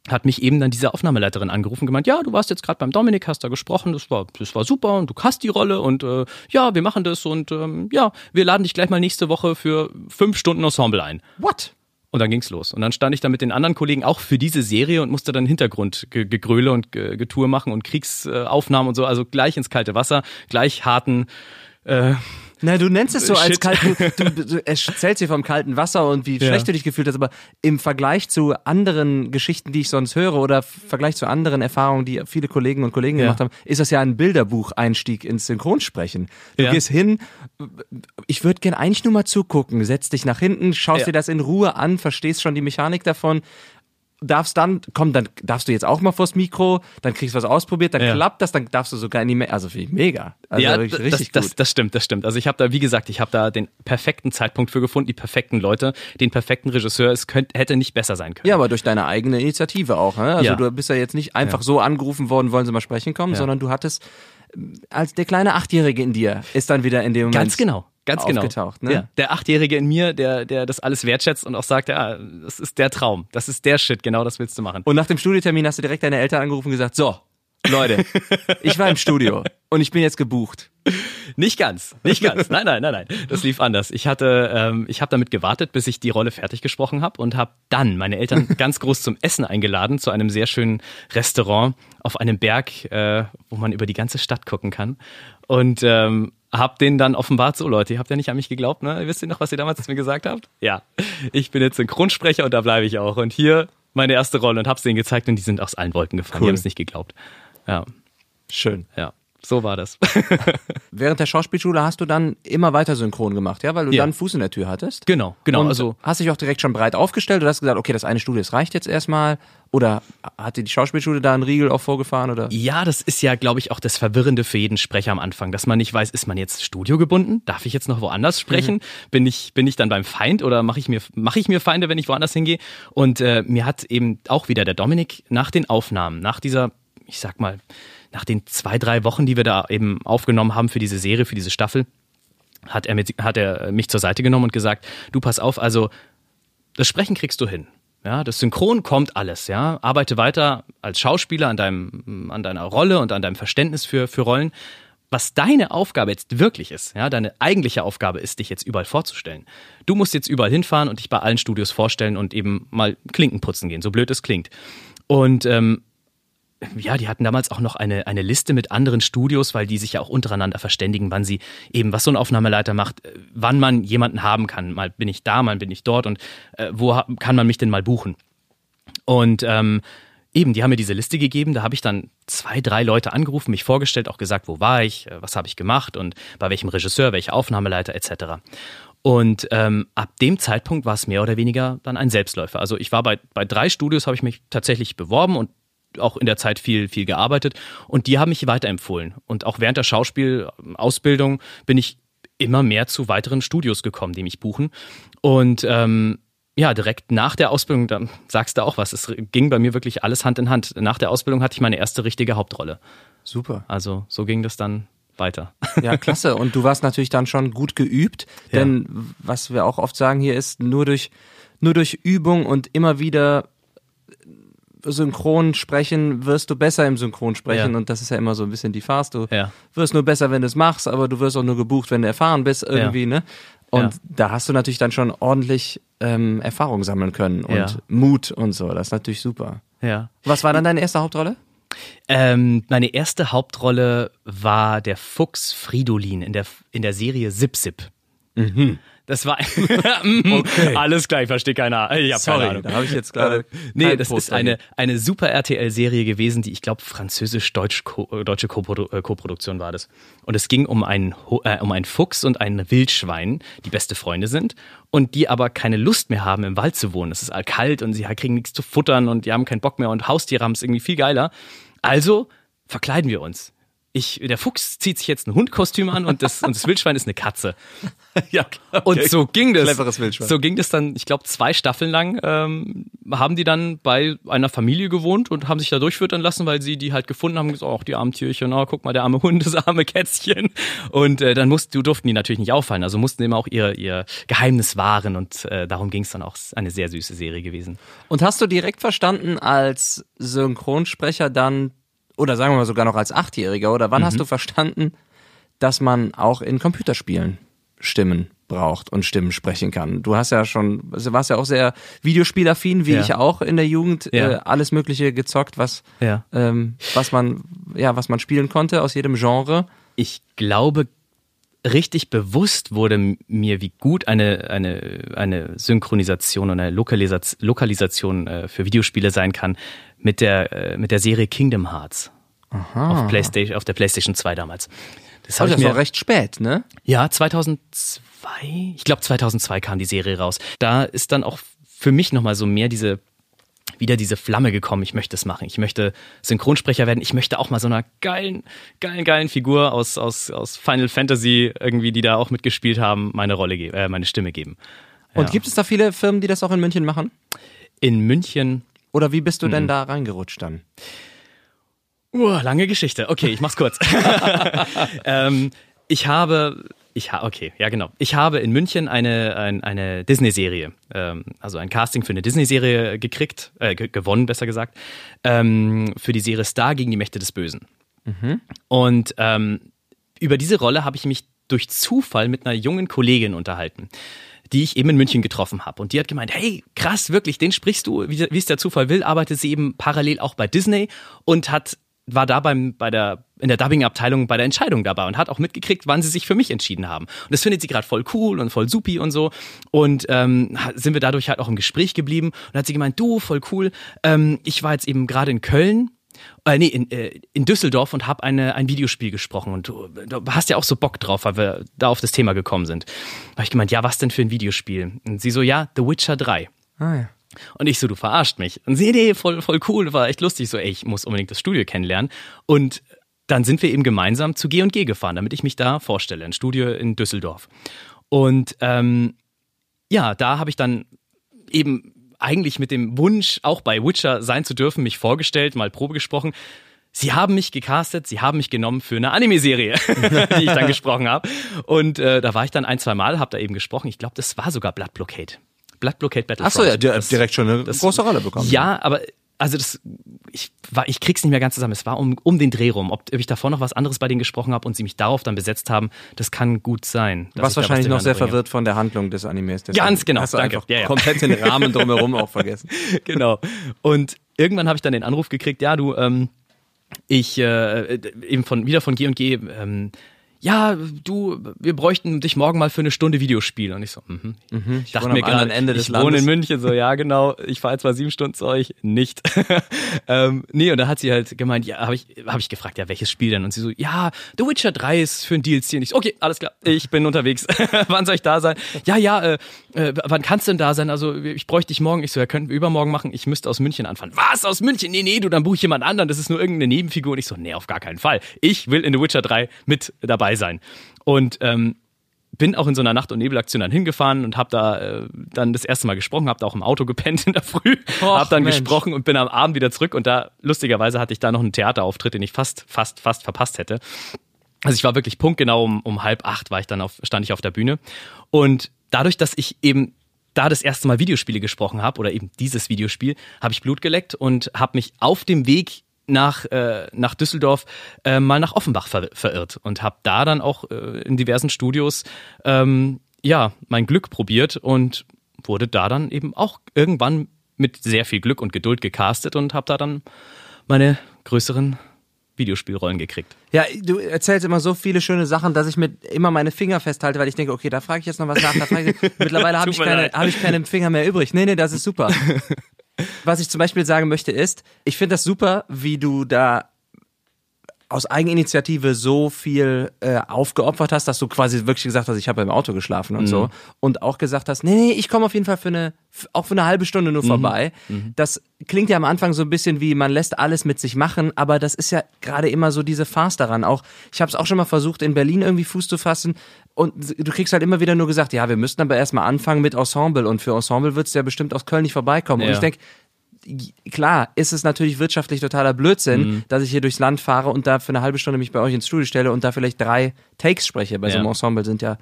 hat mich eben dann diese Aufnahmeleiterin angerufen und gemeint, ja, du warst jetzt gerade beim Dominik, hast da gesprochen, das war, das war super und du hast die Rolle und äh, ja, wir machen das und ähm, ja, wir laden dich gleich mal nächste Woche für fünf Stunden Ensemble ein. What? Und dann ging's los. Und dann stand ich da mit den anderen Kollegen auch für diese Serie und musste dann Hintergrundgegröle und Getour machen und Kriegsaufnahmen und so, also gleich ins kalte Wasser, gleich harten äh, na, du nennst es so Shit. als kalten, du, du, erzählst dir vom kalten Wasser und wie ja. schlecht du dich gefühlt hast, aber im Vergleich zu anderen Geschichten, die ich sonst höre oder Vergleich zu anderen Erfahrungen, die viele Kollegen und Kollegen ja. gemacht haben, ist das ja ein Bilderbuch-Einstieg ins Synchronsprechen. Du ja. gehst hin, ich würde gern eigentlich nur mal zugucken, setz dich nach hinten, schaust dir das in Ruhe an, verstehst schon die Mechanik davon, darfst dann, komm, dann darfst du jetzt auch mal vors Mikro, dann kriegst du was ausprobiert, dann ja. klappt das, dann darfst du sogar in die, Me also finde ich mega. Also ja, richtig, das, das, das, stimmt, das stimmt. Also ich habe da, wie gesagt, ich habe da den perfekten Zeitpunkt für gefunden, die perfekten Leute, den perfekten Regisseur. Es könnte, hätte nicht besser sein können. Ja, aber durch deine eigene Initiative auch. Ne? Also ja. du bist ja jetzt nicht einfach ja. so angerufen worden, wollen sie mal sprechen kommen, sondern du hattest als der kleine Achtjährige in dir ist dann wieder in dem Moment. Ganz genau. Ganz genau. Ne? Ja, der Achtjährige in mir, der, der das alles wertschätzt und auch sagt, ja, das ist der Traum, das ist der Shit, genau das willst du machen. Und nach dem Studietermin hast du direkt deine Eltern angerufen und gesagt, so, Leute, ich war im Studio und ich bin jetzt gebucht. Nicht ganz, nicht ganz. Nein, nein, nein, nein. Das lief anders. Ich hatte, ähm, ich habe damit gewartet, bis ich die Rolle fertig gesprochen habe und habe dann meine Eltern ganz groß zum Essen eingeladen zu einem sehr schönen Restaurant auf einem Berg, äh, wo man über die ganze Stadt gucken kann. Und ähm, hab denen dann offenbart, so Leute, ihr habt ja nicht an mich geglaubt, ne? Wisst ihr noch, was ihr damals zu mir gesagt habt? Ja, ich bin jetzt Synchronsprecher und da bleibe ich auch. Und hier meine erste Rolle und hab's denen gezeigt und die sind aus allen Wolken gefallen. Cool. Die haben es nicht geglaubt. Ja. Schön. Ja. So war das. Während der Schauspielschule hast du dann immer weiter synchron gemacht, ja, weil du ja. dann Fuß in der Tür hattest. Genau, genau. Und also hast dich auch direkt schon breit aufgestellt oder hast gesagt, okay, das eine Studio, das reicht jetzt erstmal. Oder hat dir die Schauspielschule da einen Riegel auch vorgefahren oder? Ja, das ist ja, glaube ich, auch das Verwirrende für jeden Sprecher am Anfang, dass man nicht weiß, ist man jetzt studiogebunden? Darf ich jetzt noch woanders sprechen? Mhm. Bin ich bin ich dann beim Feind oder mache ich mir mache ich mir Feinde, wenn ich woanders hingehe? Und äh, mir hat eben auch wieder der Dominik nach den Aufnahmen, nach dieser, ich sag mal nach den zwei, drei Wochen, die wir da eben aufgenommen haben für diese Serie, für diese Staffel, hat er, mit, hat er mich zur Seite genommen und gesagt, du pass auf, also das Sprechen kriegst du hin. Ja, das Synchron kommt alles, ja. Arbeite weiter als Schauspieler an deinem, an deiner Rolle und an deinem Verständnis für, für Rollen. was deine Aufgabe jetzt wirklich ist, ja, deine eigentliche Aufgabe ist, dich jetzt überall vorzustellen. Du musst jetzt überall hinfahren und dich bei allen Studios vorstellen und eben mal Klinken putzen gehen, so blöd es klingt. Und ähm, ja, die hatten damals auch noch eine, eine Liste mit anderen Studios, weil die sich ja auch untereinander verständigen, wann sie eben, was so ein Aufnahmeleiter macht, äh, wann man jemanden haben kann. Mal bin ich da, mal bin ich dort und äh, wo kann man mich denn mal buchen? Und ähm, eben, die haben mir diese Liste gegeben, da habe ich dann zwei, drei Leute angerufen, mich vorgestellt, auch gesagt, wo war ich, äh, was habe ich gemacht und bei welchem Regisseur, welcher Aufnahmeleiter etc. Und ähm, ab dem Zeitpunkt war es mehr oder weniger dann ein Selbstläufer. Also ich war bei, bei drei Studios, habe ich mich tatsächlich beworben und auch in der Zeit viel, viel gearbeitet und die haben mich weiterempfohlen. Und auch während der Schauspielausbildung bin ich immer mehr zu weiteren Studios gekommen, die mich buchen. Und ähm, ja, direkt nach der Ausbildung, da sagst du auch was, es ging bei mir wirklich alles Hand in Hand. Nach der Ausbildung hatte ich meine erste richtige Hauptrolle. Super. Also so ging das dann weiter. Ja, klasse. Und du warst natürlich dann schon gut geübt, denn ja. was wir auch oft sagen hier ist, nur durch, nur durch Übung und immer wieder synchron sprechen, wirst du besser im Synchron sprechen. Ja. Und das ist ja immer so ein bisschen die Farce. Du ja. wirst nur besser, wenn du es machst, aber du wirst auch nur gebucht, wenn du erfahren bist irgendwie, ja. ne? Und da hast du natürlich dann schon ordentlich ähm, Erfahrung sammeln können und Mut und so. Das ist natürlich super. Ja. Was war dann deine erste Hauptrolle? Ähm, meine erste Hauptrolle war der Fuchs Fridolin in der, in der Serie Zip Zip. Mhm. Das war okay. alles gleich, verstehe keiner. Ich hab Sorry, keine Ahnung. da habe ich jetzt gerade. Äh, nee, das ist eine, eine super RTL-Serie gewesen, die ich glaube französisch-deutsche -Deutsch Koproduktion war das. Und es ging um einen, äh, um einen Fuchs und ein Wildschwein, die beste Freunde sind und die aber keine Lust mehr haben, im Wald zu wohnen. Es ist kalt und sie kriegen nichts zu futtern und die haben keinen Bock mehr und Haustiere haben es irgendwie viel geiler. Also verkleiden wir uns ich, der Fuchs zieht sich jetzt ein Hundkostüm an und das, und das Wildschwein ist eine Katze. ja, okay. Und so ging das. Cleveres Wildschwein. So ging das dann, ich glaube, zwei Staffeln lang ähm, haben die dann bei einer Familie gewohnt und haben sich da durchfüttern lassen, weil sie die halt gefunden haben, gesagt, ach, die armen Tierchen, oh, guck mal, der arme Hund, das arme Kätzchen. Und äh, dann mussten, durften die natürlich nicht auffallen, also mussten immer auch ihr, ihr Geheimnis wahren und äh, darum ging es dann auch. Eine sehr süße Serie gewesen. Und hast du direkt verstanden als Synchronsprecher dann oder sagen wir mal sogar noch als Achtjähriger, oder wann mhm. hast du verstanden, dass man auch in Computerspielen Stimmen braucht und Stimmen sprechen kann. Du hast ja schon, also warst ja auch sehr Videospielaffin, wie ja. ich auch in der Jugend, ja. äh, alles Mögliche gezockt, was, ja. ähm, was man, ja, was man spielen konnte aus jedem Genre. Ich glaube, richtig bewusst wurde mir, wie gut eine, eine, eine Synchronisation und eine Lokalisation, Lokalisation äh, für Videospiele sein kann, mit der, äh, mit der Serie Kingdom Hearts. Aha. Auf, PlayStation, auf der PlayStation 2 damals. Das, oh, das mir, war recht spät, ne? Ja, 2002. Ich glaube, 2002 kam die Serie raus. Da ist dann auch für mich nochmal so mehr diese wieder diese Flamme gekommen, ich möchte es machen, ich möchte Synchronsprecher werden, ich möchte auch mal so einer geilen, geilen, geilen Figur aus, aus, aus Final Fantasy irgendwie, die da auch mitgespielt haben, meine Rolle geben, äh, meine Stimme geben. Ja. Und gibt es da viele Firmen, die das auch in München machen? In München oder wie bist du denn mhm. da reingerutscht dann? Uh, lange Geschichte. Okay, ich mach's kurz. ähm, ich habe, ich ha okay, ja genau. Ich habe in München eine, ein, eine Disney-Serie, ähm, also ein Casting für eine Disney-Serie gekriegt, äh, gewonnen, besser gesagt, ähm, für die Serie Star gegen die Mächte des Bösen. Mhm. Und ähm, über diese Rolle habe ich mich durch Zufall mit einer jungen Kollegin unterhalten die ich eben in München getroffen habe. Und die hat gemeint, hey, krass, wirklich, den sprichst du, wie, es der Zufall will, arbeitet sie eben parallel auch bei Disney und hat war da beim, bei der, in der Dubbing-Abteilung bei der Entscheidung dabei und hat auch mitgekriegt, wann sie sich für mich entschieden haben. Und das findet sie gerade voll cool und voll supi und so. Und ähm, sind wir dadurch halt auch im Gespräch geblieben. Und hat sie gemeint, du, voll cool. Ähm, ich war jetzt eben gerade in Köln äh, nee, in, äh, in Düsseldorf und habe ein Videospiel gesprochen. Und du, du, hast ja auch so Bock drauf, weil wir da auf das Thema gekommen sind. Da habe ich gemeint, ja, was denn für ein Videospiel? Und sie so, ja, The Witcher 3. Ah, ja. Und ich so, du verarscht mich. Und sie, nee, voll, voll cool, war echt lustig. So, ey, ich muss unbedingt das Studio kennenlernen. Und dann sind wir eben gemeinsam zu G&G gefahren, damit ich mich da vorstelle, ein Studio in Düsseldorf. Und ähm, ja, da habe ich dann eben eigentlich mit dem Wunsch, auch bei Witcher sein zu dürfen, mich vorgestellt, mal Probe gesprochen. Sie haben mich gecastet, sie haben mich genommen für eine Anime-Serie, die ich dann gesprochen habe. Und äh, da war ich dann ein, zwei Mal, habe da eben gesprochen. Ich glaube, das war sogar Blood Blockade. Blood Blockade Battlefront. Achso, ja, direkt schon eine das, große Rolle bekommen. Ja, aber also das, ich, war, ich krieg's nicht mehr ganz zusammen. Es war um, um den Dreh rum. Ob, ob ich davor noch was anderes bei denen gesprochen habe und sie mich darauf dann besetzt haben, das kann gut sein. Was wahrscheinlich noch sehr bringe. verwirrt von der Handlung des Animes. Ganz genau. Hast du danke. einfach ja, ja. komplett den Rahmen drumherum auch vergessen. Genau. Und irgendwann habe ich dann den Anruf gekriegt, ja, du, ähm, ich äh, eben von wieder von G&G ähm, ja, du, wir bräuchten dich morgen mal für eine Stunde Videospiel. Und ich so, mhm. mhm ich dachte mir gerade, Ende des ich Landes. wohne in München, so, ja, genau, ich fahre zwar sieben Stunden zu euch, nicht. ähm, nee, und da hat sie halt gemeint, ja, habe ich, hab ich gefragt, ja, welches Spiel denn? Und sie so, ja, The Witcher 3 ist für ein DLC. Und ich so, okay, alles klar, ich bin unterwegs. wann soll ich da sein? Ja, ja, äh, äh, wann kannst du denn da sein? Also, ich bräuchte dich morgen. Ich so, ja, könnten wir übermorgen machen. Ich müsste aus München anfahren. Was, aus München? Nee, nee, du, dann buche ich jemand anderen. Das ist nur irgendeine Nebenfigur. Und ich so, nee, auf gar keinen Fall. Ich will in The Witcher 3 mit dabei sein. Und ähm, bin auch in so einer Nacht- und Nebelaktion dann hingefahren und habe da äh, dann das erste Mal gesprochen, habe da auch im Auto gepennt in der Früh, habe dann Mensch. gesprochen und bin am Abend wieder zurück und da lustigerweise hatte ich da noch einen Theaterauftritt, den ich fast fast fast verpasst hätte. Also ich war wirklich punktgenau um, um halb acht war ich dann auf stand ich auf der Bühne und dadurch, dass ich eben da das erste Mal Videospiele gesprochen habe oder eben dieses Videospiel, habe ich Blut geleckt und habe mich auf dem Weg nach, äh, nach Düsseldorf äh, mal nach Offenbach ver verirrt und habe da dann auch äh, in diversen Studios ähm, ja mein Glück probiert und wurde da dann eben auch irgendwann mit sehr viel Glück und Geduld gecastet und habe da dann meine größeren Videospielrollen gekriegt. Ja, du erzählst immer so viele schöne Sachen, dass ich mir immer meine Finger festhalte, weil ich denke, okay, da frage ich jetzt noch was nach. Da frage ich, mittlerweile habe ich, keine, hab ich keine Finger mehr übrig. Nee, nee, das ist super. Was ich zum Beispiel sagen möchte ist, ich finde das super, wie du da aus Eigeninitiative so viel äh, aufgeopfert hast, dass du quasi wirklich gesagt hast, ich habe im Auto geschlafen und mhm. so und auch gesagt hast, nee, nee, ich komme auf jeden Fall für eine auch für eine halbe Stunde nur mhm. vorbei. Mhm. Das klingt ja am Anfang so ein bisschen wie man lässt alles mit sich machen, aber das ist ja gerade immer so diese Farce daran. Auch ich habe es auch schon mal versucht in Berlin irgendwie Fuß zu fassen und du kriegst halt immer wieder nur gesagt, ja, wir müssten aber erstmal anfangen mit Ensemble und für Ensemble wird es ja bestimmt aus Köln nicht vorbeikommen. Ja. Und ich denke, klar ist es natürlich wirtschaftlich totaler Blödsinn, mhm. dass ich hier durchs Land fahre und da für eine halbe Stunde mich bei euch ins Studio stelle und da vielleicht drei Takes spreche. Bei ja. so einem Ensemble sind ja,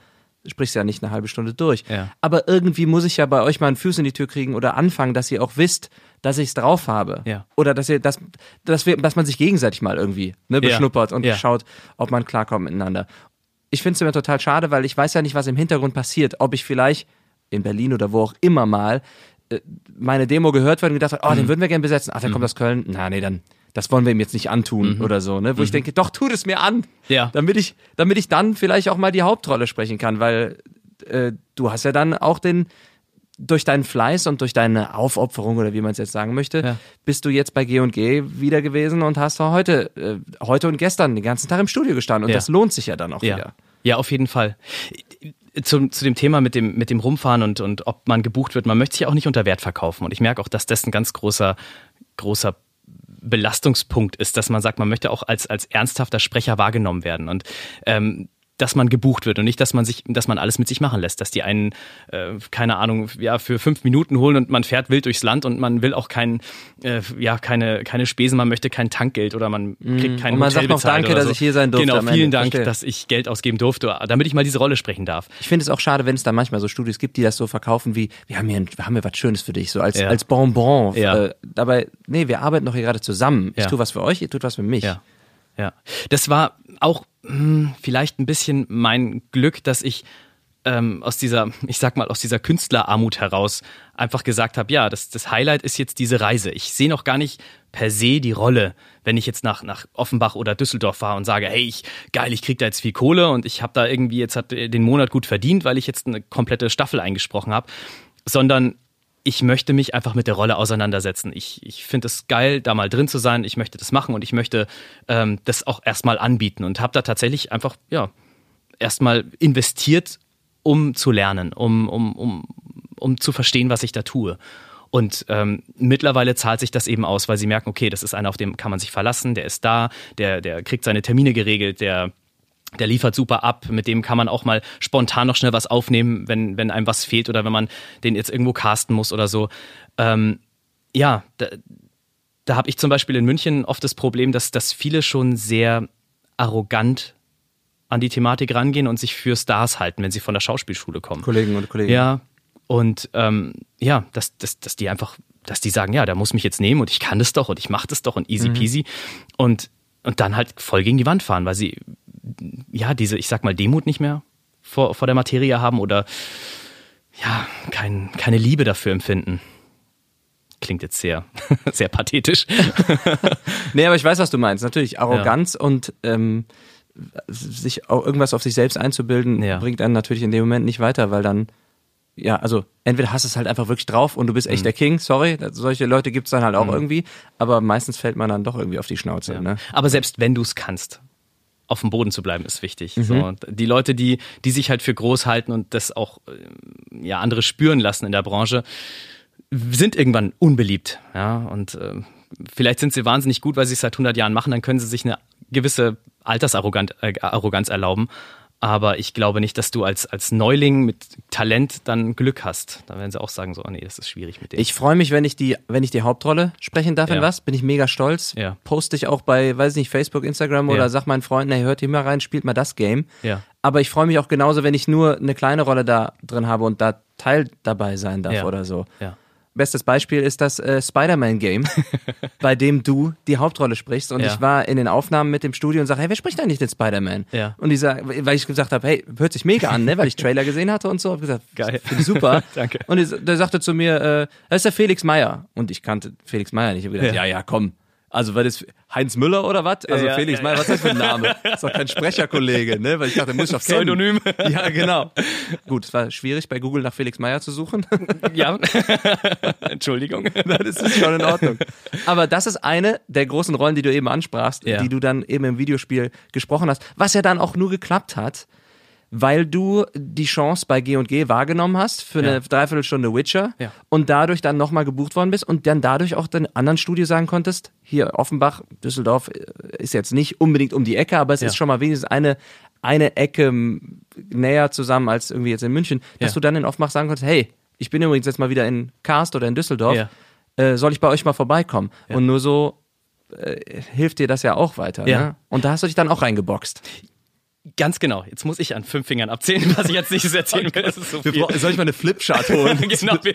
sprichst ja nicht eine halbe Stunde durch. Ja. Aber irgendwie muss ich ja bei euch mal einen Fuß in die Tür kriegen oder anfangen, dass ihr auch wisst, dass ich es drauf habe. Ja. Oder dass ihr, dass, dass wir, dass man sich gegenseitig mal irgendwie ne, beschnuppert und schaut, ob man klarkommt miteinander. Ich finde es immer total schade, weil ich weiß ja nicht, was im Hintergrund passiert, ob ich vielleicht in Berlin oder wo auch immer mal äh, meine Demo gehört wird und gedacht hat, oh, den mhm. würden wir gerne besetzen. Ach, der mhm. kommt aus Köln. Na, nee, dann, das wollen wir ihm jetzt nicht antun mhm. oder so, ne? Wo ich mhm. denke, doch, tut es mir an. Ja. Damit ich, damit ich dann vielleicht auch mal die Hauptrolle sprechen kann, weil äh, du hast ja dann auch den, durch deinen Fleiß und durch deine Aufopferung oder wie man es jetzt sagen möchte, ja. bist du jetzt bei G&G wieder gewesen und hast heute, äh, heute und gestern den ganzen Tag im Studio gestanden und ja. das lohnt sich ja dann auch ja. wieder. Ja, auf jeden Fall zu, zu dem Thema mit dem, mit dem Rumfahren und, und ob man gebucht wird, man möchte sich auch nicht unter Wert verkaufen. Und ich merke auch, dass das ein ganz großer, großer Belastungspunkt ist, dass man sagt, man möchte auch als, als ernsthafter Sprecher wahrgenommen werden. Und ähm, dass man gebucht wird und nicht, dass man sich, dass man alles mit sich machen lässt, dass die einen, äh, keine Ahnung, ja, für fünf Minuten holen und man fährt wild durchs Land und man will auch kein, äh, ja, keine, keine Spesen, man möchte kein Tankgeld oder man kriegt mhm. kein Und man Hotel sagt noch Danke, dass so. ich hier sein durfte. Genau, vielen Dank, Verstehe. dass ich Geld ausgeben durfte, damit ich mal diese Rolle sprechen darf. Ich finde es auch schade, wenn es da manchmal so Studios gibt, die das so verkaufen wie, wir haben hier, wir haben hier was Schönes für dich, so als, ja. als Bonbon. Ja. Äh, dabei, nee, wir arbeiten doch hier gerade zusammen. Ich ja. tue was für euch, ihr tut was für mich. Ja. Ja, das war auch hm, vielleicht ein bisschen mein Glück, dass ich ähm, aus dieser, ich sag mal, aus dieser Künstlerarmut heraus einfach gesagt habe, ja, das, das Highlight ist jetzt diese Reise. Ich sehe noch gar nicht per se die Rolle, wenn ich jetzt nach, nach Offenbach oder Düsseldorf fahre und sage, hey, ich, geil, ich krieg da jetzt viel Kohle und ich habe da irgendwie jetzt hat den Monat gut verdient, weil ich jetzt eine komplette Staffel eingesprochen habe, sondern ich möchte mich einfach mit der Rolle auseinandersetzen. Ich, ich finde es geil, da mal drin zu sein. Ich möchte das machen und ich möchte ähm, das auch erstmal anbieten und habe da tatsächlich einfach, ja, erstmal investiert, um zu lernen, um, um, um, um zu verstehen, was ich da tue. Und ähm, mittlerweile zahlt sich das eben aus, weil sie merken, okay, das ist einer, auf dem kann man sich verlassen, der ist da, der, der kriegt seine Termine geregelt, der der liefert super ab, mit dem kann man auch mal spontan noch schnell was aufnehmen, wenn, wenn einem was fehlt oder wenn man den jetzt irgendwo casten muss oder so. Ähm, ja, da, da habe ich zum Beispiel in München oft das Problem, dass, dass viele schon sehr arrogant an die Thematik rangehen und sich für Stars halten, wenn sie von der Schauspielschule kommen. Kollegen und Kollegen. Ja, und ähm, ja, dass, dass, dass die einfach dass die sagen, ja, der muss mich jetzt nehmen und ich kann das doch und ich mache das doch und easy peasy und, und dann halt voll gegen die Wand fahren, weil sie ja diese, ich sag mal, Demut nicht mehr vor, vor der Materie haben oder ja, kein, keine Liebe dafür empfinden. Klingt jetzt sehr, sehr pathetisch. Nee, aber ich weiß, was du meinst. Natürlich, Arroganz und ähm, sich auch irgendwas auf sich selbst einzubilden, Ja. bringt einen natürlich in dem Moment nicht weiter, weil dann, ja, also entweder hast du es halt einfach wirklich drauf und du bist Mhm. echt der King, sorry, solche Leute gibt's dann halt auch irgendwie, aber meistens fällt man dann doch irgendwie auf die Schnauze. Ja. Ne? Aber selbst wenn du es kannst, auf dem Boden zu bleiben, ist wichtig. Mhm. So, die Leute, die, die sich halt für groß halten und das auch äh, ja, andere spüren lassen in der Branche, sind irgendwann unbeliebt. Ja, und ähm, vielleicht sind sie wahnsinnig gut, weil sie es seit 100 Jahren machen, dann können sie sich eine gewisse Altersarroganz äh, erlauben. Aber ich glaube nicht, dass du als, als Neuling mit Talent dann Glück hast. Da werden sie auch sagen so, oh nee, das ist schwierig mit dem. Ich freue mich, wenn ich die, wenn ich die Hauptrolle sprechen darf in Ja. was, bin ich mega stolz. Ja. Poste ich auch bei, weiß nicht, Facebook, Instagram Ja. oder sag meinen Freunden, hey, hört hier mal rein, spielt mal das Game. Ja. Aber ich freue mich auch genauso, wenn ich nur eine kleine Rolle da drin habe und da Teil dabei sein darf Ja. oder so. ja. Bestes Beispiel ist das äh, Spider-Man-Game, bei dem du die Hauptrolle sprichst. Und Ja. ich war in den Aufnahmen mit dem Studio und sage, hey, wer spricht eigentlich den Spider-Man? Ja. Und die sagen, weil ich gesagt habe, hey, hört sich mega an, ne? weil ich Trailer gesehen hatte und so. Hab gesagt, Geil. super. Danke. Und der sagte zu mir, äh, das ist der Felix Meyer. Und ich kannte Felix Meyer nicht. Ich habe gedacht, ja. Ja. ja, komm. Also, war das Heinz Müller oder was? Also Ja, Felix ja, Meyer, was ist das für ein Name? ist doch kein Sprecherkollege, ne? Weil ich dachte, muss ich doch kennen. Pseudonym. Ja, genau. Gut, es war schwierig, bei Google nach Felix Meyer zu suchen. Ja. Entschuldigung. Das ist schon in Ordnung. Aber das ist eine der großen Rollen, die du eben ansprachst, Ja. die du dann eben im Videospiel gesprochen hast, was ja dann auch nur geklappt hat, weil du die Chance bei G&G wahrgenommen hast für eine Ja. Dreiviertelstunde Witcher Ja. und dadurch dann nochmal gebucht worden bist und dann dadurch auch den anderen Studio sagen konntest, hier Offenbach, Düsseldorf äh, ist jetzt nicht unbedingt um die Ecke, aber es Ja. ist schon mal wenigstens eine eine Ecke näher zusammen als irgendwie jetzt in München, dass du dann in Offenbach sagen konntest, hey, ich bin übrigens jetzt mal wieder in Karst oder in Düsseldorf, äh, soll ich bei euch mal vorbeikommen? Und nur so äh, hilft dir das ja auch weiter. Ja. Ne? Und da hast du dich dann auch reingeboxt. Ganz genau. Jetzt muss ich an fünf Fingern abzählen, was ich jetzt nicht erzählen will. Das ist so viel. soll ich mal eine Flipchart holen? genau, wir,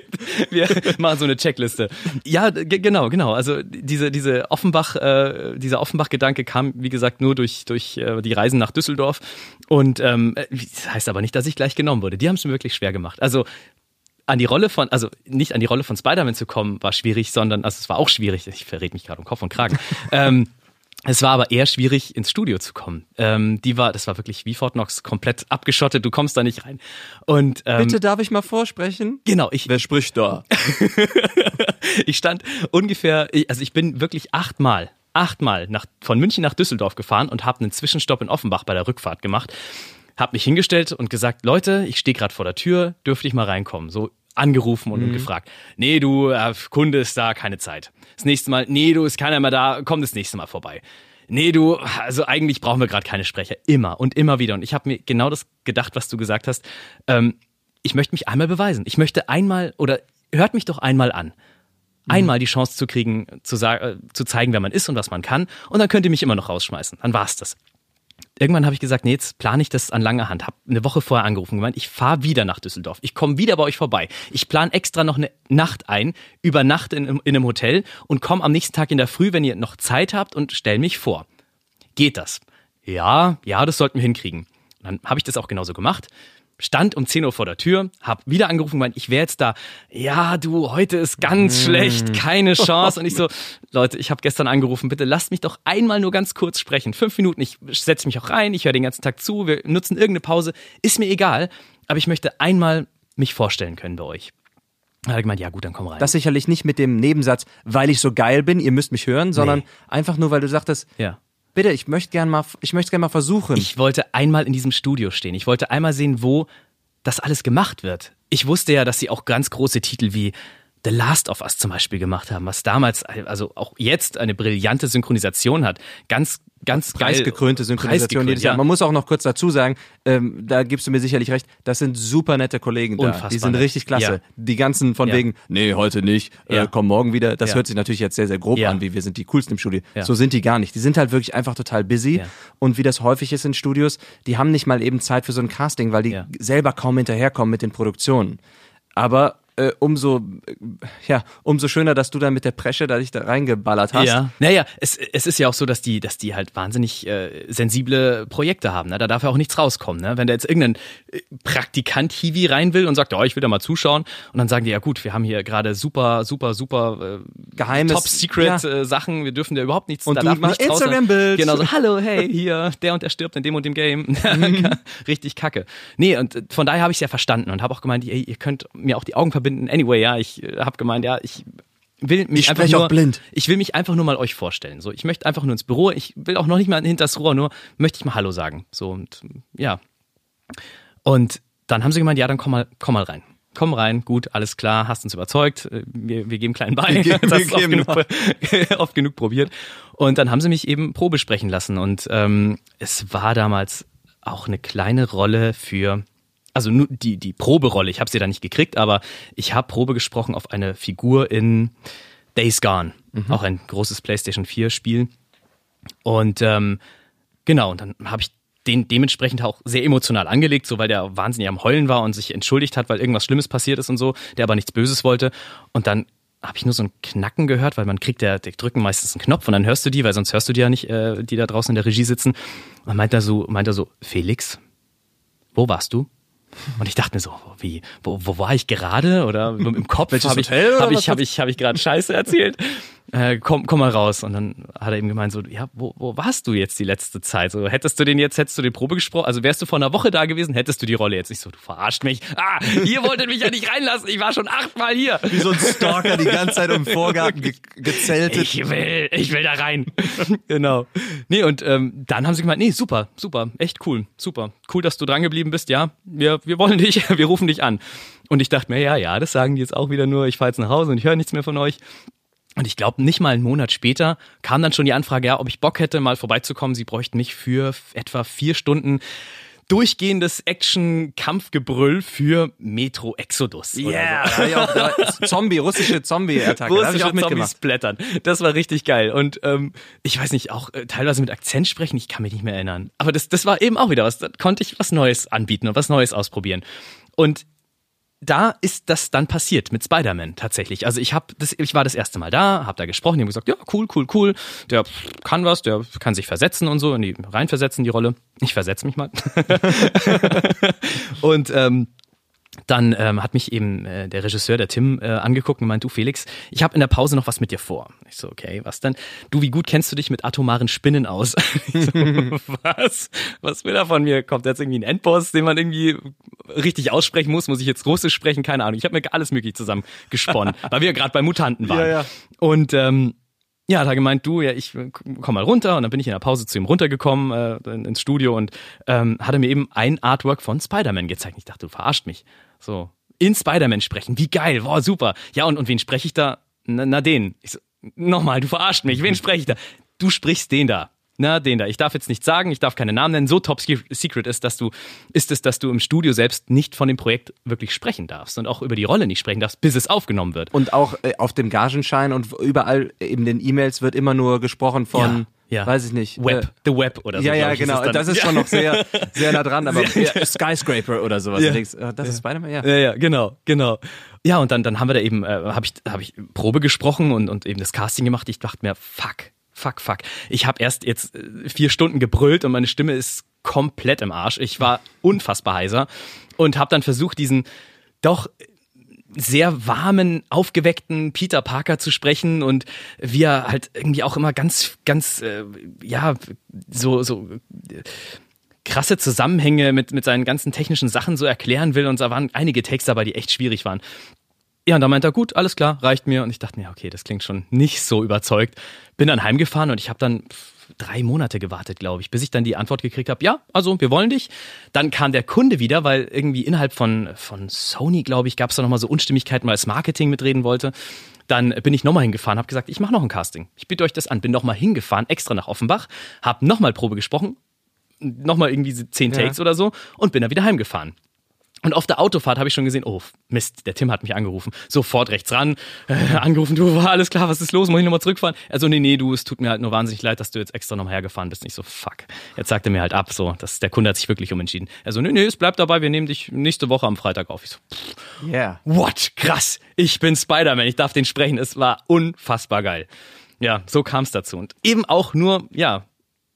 wir machen so eine Checkliste. Ja, genau, genau. Also diese diese Offenbach, äh, dieser Offenbach-Gedanke kam, wie gesagt, nur durch durch äh, die Reisen nach Düsseldorf. Und ähm, äh, das heißt aber nicht, dass ich gleich genommen wurde. Die haben es mir wirklich schwer gemacht. Also an die Rolle von, also nicht an die Rolle von Spider-Man zu kommen, war schwierig, sondern, also es war auch schwierig, ich verrät mich gerade um Kopf und Kragen. ähm, es war aber eher schwierig, ins Studio zu kommen. Ähm, die war, das war wirklich wie Fort Knox, komplett abgeschottet, du kommst da nicht rein. Und ähm, Bitte darf ich mal vorsprechen? genau, ich, Wer spricht da? ich stand ungefähr, ich- also ich bin wirklich achtmal, achtmal nach, von München nach Düsseldorf gefahren und habe einen Zwischenstopp in Offenbach bei der Rückfahrt gemacht. Hab mich hingestellt und gesagt, Leute, ich stehe gerade vor der Tür, dürfte ich mal reinkommen? So angerufen und, und gefragt. Nee, du, äh, Kunde ist da, keine Zeit. Das nächste Mal, nee, du, ist keiner mehr da, komm das nächste Mal vorbei. Nee, du, also eigentlich brauchen wir gerade keine Sprecher. Immer und immer wieder. Und ich habe mir genau das gedacht, was du gesagt hast. Ähm, ich möchte mich einmal beweisen. Ich möchte einmal, oder hört mich doch einmal an. Einmal die Chance zu kriegen, zu, sa- äh, zu zeigen, wer man ist und was man kann. Und dann könnt ihr mich immer noch rausschmeißen. Dann war's das. Irgendwann habe ich gesagt, nee, jetzt plane ich das an langer Hand. Hab eine Woche vorher angerufen gemeint, ich fahre wieder nach Düsseldorf. Ich komme wieder bei euch vorbei. Ich plane extra noch eine Nacht ein, über Nacht in, in einem Hotel und komme am nächsten Tag in der Früh, wenn ihr noch Zeit habt und stell mich vor. Geht das? Ja, ja, das sollten wir hinkriegen. Dann habe ich das auch genauso gemacht. Stand um 10 Uhr vor der Tür, hab wieder angerufen und gemeint, ich wäre jetzt da. Ja, du, heute ist ganz schlecht, keine Chance. Und ich so, Leute, ich habe gestern angerufen, bitte lasst mich doch einmal nur ganz kurz sprechen. Fünf Minuten, ich setze mich auch rein, ich höre den ganzen Tag zu, wir nutzen irgendeine Pause, ist mir egal, aber ich möchte einmal mich vorstellen können bei euch. Da hat er gemeint, ja gut, dann komm rein. Das sicherlich nicht mit dem Nebensatz, weil ich so geil bin, ihr müsst mich hören, sondern Nee. einfach nur, weil du sagtest, ja. Bitte, ich möchte gern mal, ich möchte gern mal versuchen. Ich wollte einmal in diesem Studio stehen. Ich wollte einmal sehen, wo das alles gemacht wird. Ich wusste ja, dass sie auch ganz große Titel wie The Last of Us zum Beispiel gemacht haben, was damals, also auch jetzt eine brillante Synchronisation hat. Ganz, ganz geil. preisgekrönte Synchronisation Preisgekrönt, jedes Jahr. ja. Man muss auch noch kurz dazu sagen, ähm, da gibst du mir sicherlich recht, das sind super nette Kollegen da. Unfassbar Die sind nett. richtig klasse. Ja. Die ganzen von Ja. wegen, nee, heute nicht, äh, komm morgen wieder. Das hört sich natürlich jetzt sehr, sehr grob an, wie wir sind die coolsten im Studio. So sind die gar nicht. Die sind halt wirklich einfach total busy. Und wie das häufig ist in Studios, die haben nicht mal eben Zeit für so ein Casting, weil die selber kaum hinterherkommen mit den Produktionen. Aber äh, umso, äh, ja, umso schöner, dass du da mit der Presche da dich da reingeballert hast. Ja, naja, es, es ist ja auch so, dass die, dass die halt wahnsinnig äh, sensible Projekte haben. Ne? Da darf ja auch nichts rauskommen. Ne? Wenn da jetzt irgendein äh, Praktikant Hiwi rein will und sagt, oh, ich will da mal zuschauen, und dann sagen die, ja gut, wir haben hier gerade super, super, super äh, Geheimes, Top Secret ja. äh, Sachen, wir dürfen da überhaupt nichts. Und da darf nichts Instagram-Bild. Genau so, hallo, hey, hier, der und der stirbt in dem und dem Game. Richtig kacke. Nee, und äh, von daher habe ich es ja verstanden und habe auch gemeint, ey, ihr könnt mir auch die Augen verbinden. Anyway, ja, ich äh, habe gemeint, ja, ich will mich Ich einfach nur, auch blind. ich will mich einfach nur mal euch vorstellen. So, ich möchte einfach nur ins Büro. Ich will auch noch nicht mal hinters Rohr, nur möchte ich mal Hallo sagen. So und ja. Und dann haben sie gemeint, ja, dann komm mal, komm mal rein. Komm rein, gut, alles klar, hast uns überzeugt, äh, wir, wir geben kleinen Bein, Wir das wir ist oft genug, oft genug probiert. Und dann haben sie mich eben Probe sprechen lassen und ähm, es war damals auch eine kleine Rolle für, also nur die, die Proberolle, ich habe sie da nicht gekriegt, aber ich habe Probe gesprochen auf eine Figur in Days Gone, auch ein großes PlayStation 4 Spiel. Und ähm, genau, und dann habe ich den dementsprechend auch sehr emotional angelegt, so weil der wahnsinnig am Heulen war und sich entschuldigt hat, weil irgendwas Schlimmes passiert ist und so, der aber nichts Böses wollte. Und dann habe ich nur so ein Knacken gehört, weil man kriegt ja, die drücken meistens einen Knopf und dann hörst du die, weil sonst hörst du die ja nicht, äh, die da draußen in der Regie sitzen. Und meint er so, meint er so, Felix, wo warst du? Und ich dachte mir so, wie, wo, wo war ich gerade? Oder im Kopf Welches habe ich, Hotel oder hab ich, hab ich, hab ich gerade Scheiße erzählt. Äh, komm, komm mal raus. Und dann hat er eben gemeint so, ja, wo, wo warst du jetzt die letzte Zeit? So, hättest du den jetzt, hättest du den Probe gesprochen, also wärst du vor einer Woche da gewesen, hättest du die Rolle jetzt nicht so, du verarscht mich. Ah, ihr wolltet mich ja nicht reinlassen, ich war schon achtmal hier. Wie so ein Stalker die ganze Zeit im Vorgarten ge gezeltet. Ich will, ich will da rein. genau. Nee, und ähm, dann haben sie gemeint, nee, super, super, echt cool, super. Cool, dass du dran geblieben bist, ja. Wir, wir wollen dich, wir rufen dich an. Und ich dachte mir, ja, ja, das sagen die jetzt auch wieder nur, ich fahre jetzt nach Hause und ich höre nichts mehr von euch. Und ich glaube, nicht mal einen Monat später kam dann schon die Anfrage, ja, ob ich Bock hätte, mal vorbeizukommen. Sie bräuchten mich für etwa vier Stunden durchgehendes Action-Kampfgebrüll für Metro Exodus. Yeah, so. da auch, da, Zombie, russische Zombie-Attacke. Da russische auch mitgemacht. Zombies blättern. Das war richtig geil. Und ähm, ich weiß nicht, auch äh, teilweise mit Akzent sprechen, ich kann mich nicht mehr erinnern. Aber das, das war eben auch wieder was. Da konnte ich was Neues anbieten und was Neues ausprobieren. Und da ist das dann passiert mit Spider-Man tatsächlich. Also ich habe das, ich war das erste Mal da, habe da gesprochen, die haben gesagt, ja cool, cool, cool, der kann was, der kann sich versetzen und so, in die reinversetzen die Rolle. Ich versetze mich mal. und ähm, dann ähm, hat mich eben äh, der Regisseur, der Tim, äh, angeguckt und meint, du Felix, ich habe in der Pause noch was mit dir vor. Ich so, okay, was denn? Du, wie gut kennst du dich mit atomaren Spinnen aus? Ich so, was? Was will er von mir? Kommt jetzt irgendwie ein Endboss, den man irgendwie richtig aussprechen muss? Muss ich jetzt Russisch sprechen? Keine Ahnung. Ich habe mir alles möglich zusammen gesponnen, weil wir gerade bei Mutanten waren. Ja, ja. Und ähm, ja, er gemeint, du, ja, ich komm mal runter und dann bin ich in der Pause zu ihm runtergekommen äh, in- ins Studio und ähm, hat er mir eben ein Artwork von Spider-Man gezeigt. Ich dachte, du verarscht mich. So, in Spider-Man sprechen, wie geil, wow, super. Ja, und, und wen spreche ich da? Na, na den. Ich so, nochmal, du verarscht mich, wen spreche ich da? Du sprichst den da. Na, den da. Ich darf jetzt nicht sagen, ich darf keine Namen nennen. So top secret ist, dass du, ist es, dass du im Studio selbst nicht von dem Projekt wirklich sprechen darfst und auch über die Rolle nicht sprechen darfst, bis es aufgenommen wird. Und auch äh, auf dem Gagenschein und überall in den E-Mails wird immer nur gesprochen von, Ja, ja. weiß ich nicht. Web, Äh, The Web oder so. ja, ja, ist genau. dann. das ist schon noch sehr, sehr nah dran, aber ja, Skyscraper oder sowas. Ja. Denkst, äh, das ist Spider-Man, ja. Ja, ja, genau, genau. Ja, und dann, dann haben wir da eben, äh, habe ich, hab ich Probe gesprochen und, und eben das Casting gemacht. Ich dachte mir, fuck, fuck, fuck. Ich habe erst jetzt äh, vier Stunden gebrüllt und meine Stimme ist komplett im Arsch. Ich war unfassbar heiser und habe dann versucht, diesen doch sehr warmen, aufgeweckten Peter Parker zu sprechen und wie er halt irgendwie auch immer ganz, ganz, äh, ja, so, so äh, krasse Zusammenhänge mit, mit seinen ganzen technischen Sachen so erklären will und da waren einige Takes dabei, die echt schwierig waren. Ja, und da meinte er, gut, alles klar, reicht mir. Und ich dachte mir, okay, das klingt schon nicht so überzeugt. Bin dann heimgefahren und ich habe dann drei Monate gewartet, glaube ich, bis ich dann die Antwort gekriegt habe, ja, also wir wollen dich. Dann kam der Kunde wieder, weil irgendwie innerhalb von, von Sony, glaube ich, gab es da nochmal so Unstimmigkeiten, weil das Marketing mitreden wollte. Dann bin ich nochmal hingefahren, habe gesagt, ich mache noch ein Casting. Ich biete euch das an. Bin nochmal hingefahren, extra nach Offenbach, habe nochmal Probe gesprochen, nochmal irgendwie zehn Ja. Takes oder so und bin dann wieder heimgefahren. Und auf der Autofahrt habe ich schon gesehen, oh Mist, der Tim hat mich angerufen. Sofort rechts ran, äh, angerufen, du, war alles klar, was ist los, muss ich nochmal zurückfahren? Also nee, nee, du, es tut mir halt nur wahnsinnig leid, dass du jetzt extra nochmal hergefahren bist. Nicht so, fuck. Jetzt sagt er mir halt ab, so, dass der Kunde hat sich wirklich umentschieden. Also nee, nee, es bleibt dabei, wir nehmen dich nächste Woche am Freitag auf. Ich so, pff, Yeah. what, krass, ich bin Spider-Man, ich darf den sprechen. Es war unfassbar geil. Ja, so kam es dazu. Und eben auch nur, ja,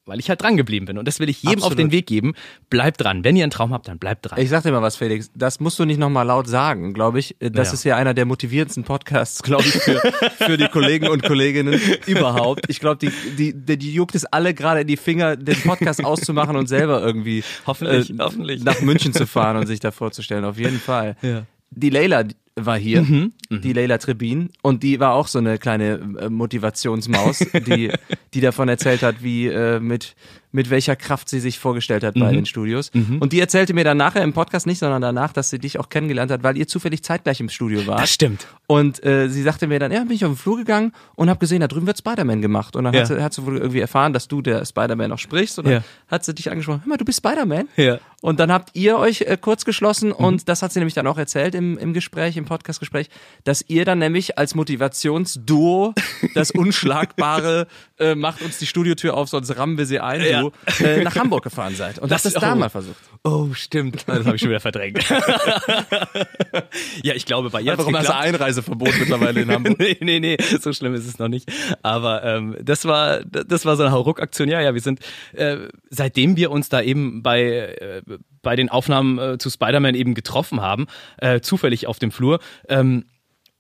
weil ich halt dran geblieben bin. Und das will ich jedem Absolut. auf den Weg geben. Bleibt dran. Wenn ihr einen Traum habt, dann bleibt dran. Ich sag dir mal was, Felix. Das musst du nicht nochmal laut sagen, glaube ich. Das Ja. ist ja einer der motivierendsten Podcasts, glaube ich, für, für die Kollegen und Kolleginnen überhaupt. Ich glaube, die, die, die, die juckt es alle gerade in die Finger, den Podcast auszumachen und selber irgendwie Hoffentlich, hoffentlich. nach München zu fahren und sich da vorzustellen. Auf jeden Fall. Ja. Die Leila war hier, Mhm, die Leila Trebin, und die war auch so eine kleine äh, Motivationsmaus, die, die davon erzählt hat, wie äh, mit, mit welcher Kraft sie sich vorgestellt hat Mhm. bei den Studios. Und die erzählte mir dann nachher im Podcast nicht, sondern danach, dass sie dich auch kennengelernt hat, weil ihr zufällig zeitgleich im Studio wart. Das stimmt. Und äh, sie sagte mir dann, ja, bin ich auf den Flur gegangen und habe gesehen, da drüben wird Spider-Man gemacht. Und dann Ja. hat, sie, hat sie wohl irgendwie erfahren, dass du der Spider-Man auch sprichst. Und dann Ja. hat sie dich angesprochen, hör mal, du bist Spider-Man? Ja. Und dann habt ihr euch äh, kurz geschlossen Mhm. und das hat sie nämlich dann auch erzählt im, im Gespräch, im Podcastgespräch, dass ihr dann nämlich als Motivationsduo das Unschlagbare äh, macht uns die Studiotür auf, sonst rammen wir sie ein, Ja. du, äh, nach Hamburg gefahren seid. Und das, Das- ist da oh. mal versucht. Oh, stimmt. Das habe ich schon wieder verdrängt. ja, ich glaube, bei ihr Warum hast du geklappt. Einreiseverbot mittlerweile in Hamburg? nee, nee, nee, so schlimm ist es noch nicht. Aber ähm, das war das war so eine Hauruck-Aktion. Ja, ja, wir sind äh, seitdem wir uns da eben bei äh, bei den Aufnahmen äh, zu Spider-Man eben getroffen haben, äh, zufällig auf dem Flur. Ähm,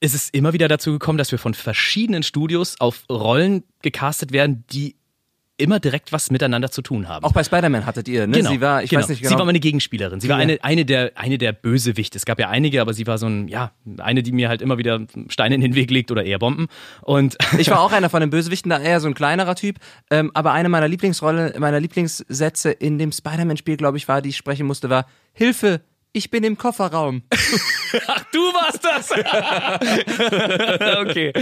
ist es immer wieder dazu gekommen, dass wir von verschiedenen Studios auf Rollen gecastet werden, die immer direkt was miteinander zu tun haben. Auch bei Spider-Man hattet ihr, ne? Genau, sie war, ich genau. weiß nicht genau. Sie war meine Gegenspielerin. Sie war eine, eine der, eine der Bösewichte. Es gab ja einige, aber sie war so ein, ja, eine, die mir halt immer wieder Steine in den Weg legt oder eher Bomben. Und Ich war auch einer von den Bösewichten, da eher so ein kleinerer Typ. Ähm, aber eine meiner Lieblingsrolle, meiner Lieblingssätze in dem Spider-Man-Spiel, glaube ich, war, die ich sprechen musste, war Hilfe, ich bin im Kofferraum. Ach, du warst das! okay.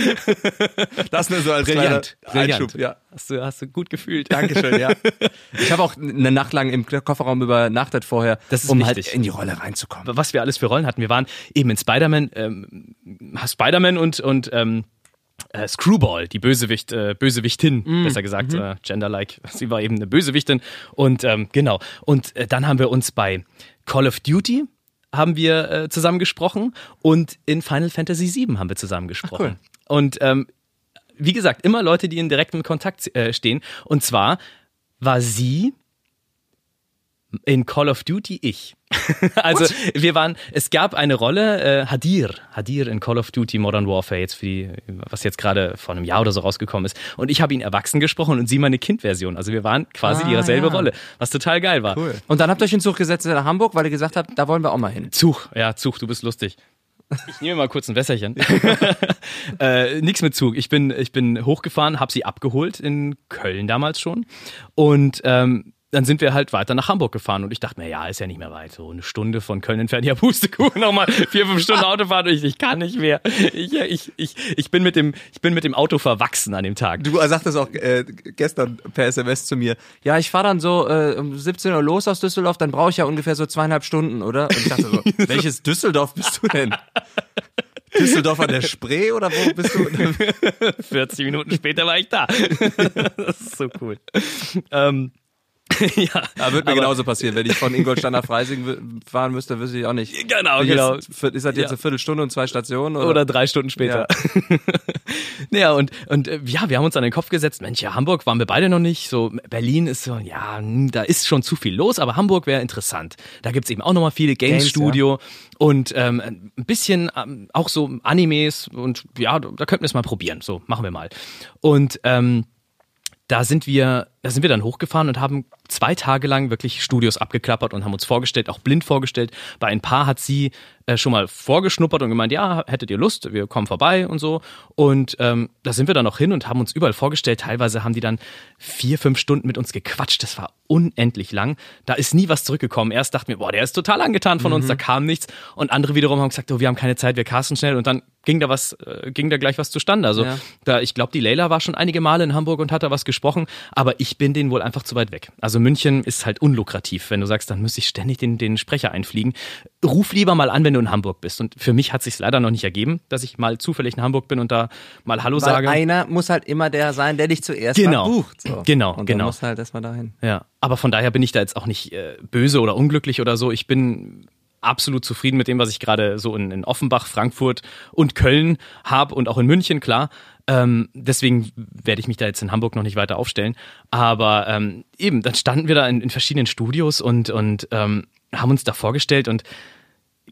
Das nur so als Brillant. Brillant. Einschub, ja. Hast du, hast du gut gefühlt. Dankeschön, ja. Ich habe auch eine Nacht lang im Kofferraum übernachtet vorher, Das ist um wichtig. halt in die Rolle reinzukommen. was wir alles für Rollen hatten. Wir waren eben in Spider-Man, ähm, Spider-Man und, und ähm, äh, Screwball, die Bösewicht, äh, Bösewichtin, besser gesagt, äh, genderlike. Sie war eben eine Bösewichtin. Und ähm, genau. Und äh, dann haben wir uns bei Call of Duty haben wir äh, zusammen gesprochen und in Final Fantasy VII haben wir zusammen gesprochen. Und ähm, wie gesagt, immer Leute, die in direktem Kontakt äh, stehen. Und zwar war sie in Call of Duty ich. also wir waren, es gab eine Rolle, äh, Hadir, Hadir in Call of Duty Modern Warfare, jetzt für die, was jetzt gerade vor einem Jahr oder so rausgekommen ist. Und ich habe ihn erwachsen gesprochen und sie meine Kindversion. Also wir waren quasi Ah, ihre ja. Rolle, was total geil war. Cool. Und dann habt ihr euch in Zug gesetzt nach Hamburg, weil ihr gesagt habt, da wollen wir auch mal hin. Zug, ja, Zug, du bist lustig. Ich nehme mal kurz ein Wässerchen. äh, nix mit Zug. Ich bin, ich bin hochgefahren, habe sie abgeholt in Köln damals schon. Und ähm, dann sind wir halt weiter nach Hamburg gefahren und ich dachte mir, ja, ist ja nicht mehr weit. So eine Stunde von Köln entfernt. Ja, Pustekuchen, nochmal vier, fünf Stunden Autofahrt und ich, ich kann nicht mehr. Ich, ich, ich, ich, bin mit dem, ich bin mit dem Auto verwachsen an dem Tag. Du sagtest auch äh, gestern per SMS zu mir, ja, ich fahre dann so äh, um 17 Uhr los aus Düsseldorf, dann brauche ich ja ungefähr so zweieinhalb Stunden, oder? Und ich dachte so, welches Düsseldorf bist du denn? Düsseldorf an der Spree oder wo bist du? 40 Minuten später war ich da. das ist so cool. Ähm, ja, Ja, wird mir aber- genauso passieren, wenn ich von Ingolstadt nach Freising fahren müsste, wüsste ich auch nicht. Genau, Wie genau. Ist, ist das jetzt Ja. eine Viertelstunde und zwei Stationen? Oder? Oder drei Stunden später. Ja, und, und äh, ja, wir haben uns an den Kopf gesetzt, Mensch, ja, Hamburg waren wir beide noch nicht. So, Berlin ist so, ja, hm, da ist schon zu viel los, aber Hamburg wäre interessant. Da gibt's eben auch nochmal viele Games Games, Studio und ähm, ein bisschen ähm, auch so Animes und ja, da könnten wir es mal probieren. So, machen wir mal. Und ähm, da sind wir, da sind wir dann hochgefahren und haben zwei Tage lang wirklich Studios abgeklappert und haben uns vorgestellt, auch blind vorgestellt. Bei ein paar hat sie äh, schon mal vorgeschnuppert und gemeint, ja, hättet ihr Lust, wir kommen vorbei und so. Und ähm, da sind wir dann auch hin und haben uns überall vorgestellt. Teilweise haben die dann vier, fünf Stunden mit uns gequatscht. Das war unendlich lang. Da ist nie was zurückgekommen. Erst dachten wir, boah, der ist total angetan von uns, da kam nichts. Und andere wiederum haben gesagt, oh, wir haben keine Zeit, wir casten schnell. Und dann ging da was, äh, ging da gleich was zustande. Also Ja. da, ich glaube, die Leila war schon einige Male in Hamburg und hat da was gesprochen, aber ich ich bin denen wohl einfach zu weit weg. Also München ist halt unlukrativ. Wenn du sagst, dann müsste ich ständig den, den Sprecher einfliegen. Ruf lieber mal an, wenn du in Hamburg bist. Und für mich hat sich leider noch nicht ergeben, dass ich mal zufällig in Hamburg bin und da mal Hallo Weil sage. einer muss halt immer der sein, der dich zuerst Genau. bucht. So. Genau, Und genau. Dann musst du halt erstmal dahin. Ja, aber von daher bin ich da jetzt auch nicht äh, böse oder unglücklich oder so. Ich bin absolut zufrieden mit dem, was ich gerade so in, in Offenbach, Frankfurt und Köln habe und auch in München, klar. Ähm, deswegen werde ich mich da jetzt in Hamburg noch nicht weiter aufstellen. Aber ähm, eben, dann standen wir da in, in verschiedenen Studios und, und ähm, haben uns da vorgestellt und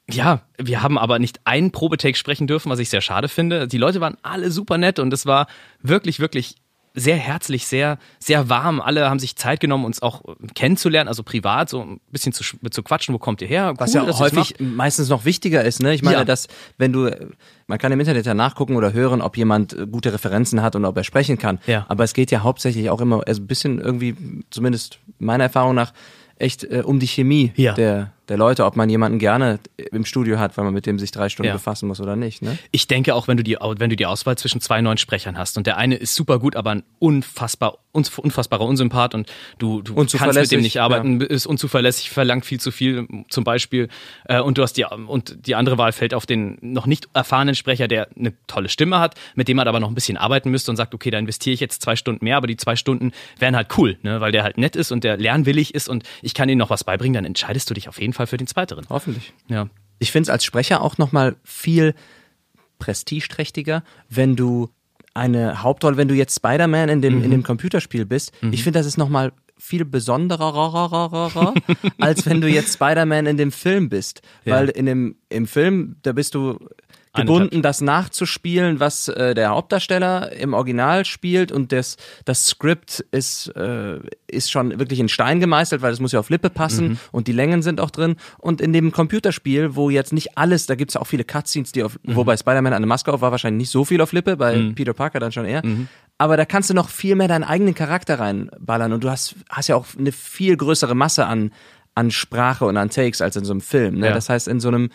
ja, wir haben aber nicht einen Probetake sprechen dürfen, was ich sehr schade finde. Die Leute waren alle super nett und es war wirklich, wirklich sehr herzlich, sehr, sehr warm. Alle haben sich Zeit genommen, uns auch kennenzulernen, also privat, so ein bisschen zu, zu quatschen, wo kommt ihr her? Was Cool, ja auch ihr's häufig meistens noch wichtiger ist, ne? Ich meine, Ja. dass wenn du, man kann im Internet ja nachgucken oder hören, ob jemand äh, gute Referenzen hat und ob er sprechen kann. Ja. Aber es geht ja hauptsächlich auch immer, also ein bisschen irgendwie, zumindest meiner Erfahrung nach, echt äh, um die Chemie Ja. der, der Leute, ob man jemanden gerne im Studio hat, weil man mit dem sich drei Stunden Ja. befassen muss oder nicht, ne? Ich denke auch, wenn du die, wenn du die Auswahl zwischen zwei neuen Sprechern hast und der eine ist super gut, aber ein unfassbar, unfassbarer Unsympath und du, du kannst mit dem nicht arbeiten, ist unzuverlässig, verlangt viel zu viel zum Beispiel äh, und du hast die, und die andere Wahl fällt auf den noch nicht erfahrenen Sprecher, der eine tolle Stimme hat, mit dem man aber noch ein bisschen arbeiten müsste und sagt, okay, da investiere ich jetzt zwei Stunden mehr, aber die zwei Stunden wären halt cool, ne, weil der halt nett ist und der lernwillig ist und ich kann ihm noch was beibringen, dann entscheidest du dich auf jeden Fall für den zweiteren. Hoffentlich. Ja. Ich finde es als Sprecher auch nochmal viel prestigeträchtiger, wenn du eine Hauptrolle, wenn du jetzt Spider-Man in dem, in dem Computerspiel bist. Ich finde, das ist nochmal viel besonderer, als wenn du jetzt Spider-Man in dem Film bist. Ja. Weil in dem, im Film, da bist du gebunden, das nachzuspielen, was äh, der Hauptdarsteller im Original spielt und das, das Skript ist, äh, ist schon wirklich in Stein gemeißelt, weil es muss ja auf Lippe passen und die Längen sind auch drin. Und in dem Computerspiel, wo jetzt nicht alles, da gibt's ja auch viele Cutscenes, die auf, wobei Spider-Man eine Maske auf war, wahrscheinlich nicht so viel auf Lippe, bei Peter Parker dann schon eher. Aber da kannst du noch viel mehr deinen eigenen Charakter reinballern und du hast, hast ja auch eine viel größere Masse an, an Sprache und an Takes als in so einem Film. Ne? Ja. Das heißt, in so einem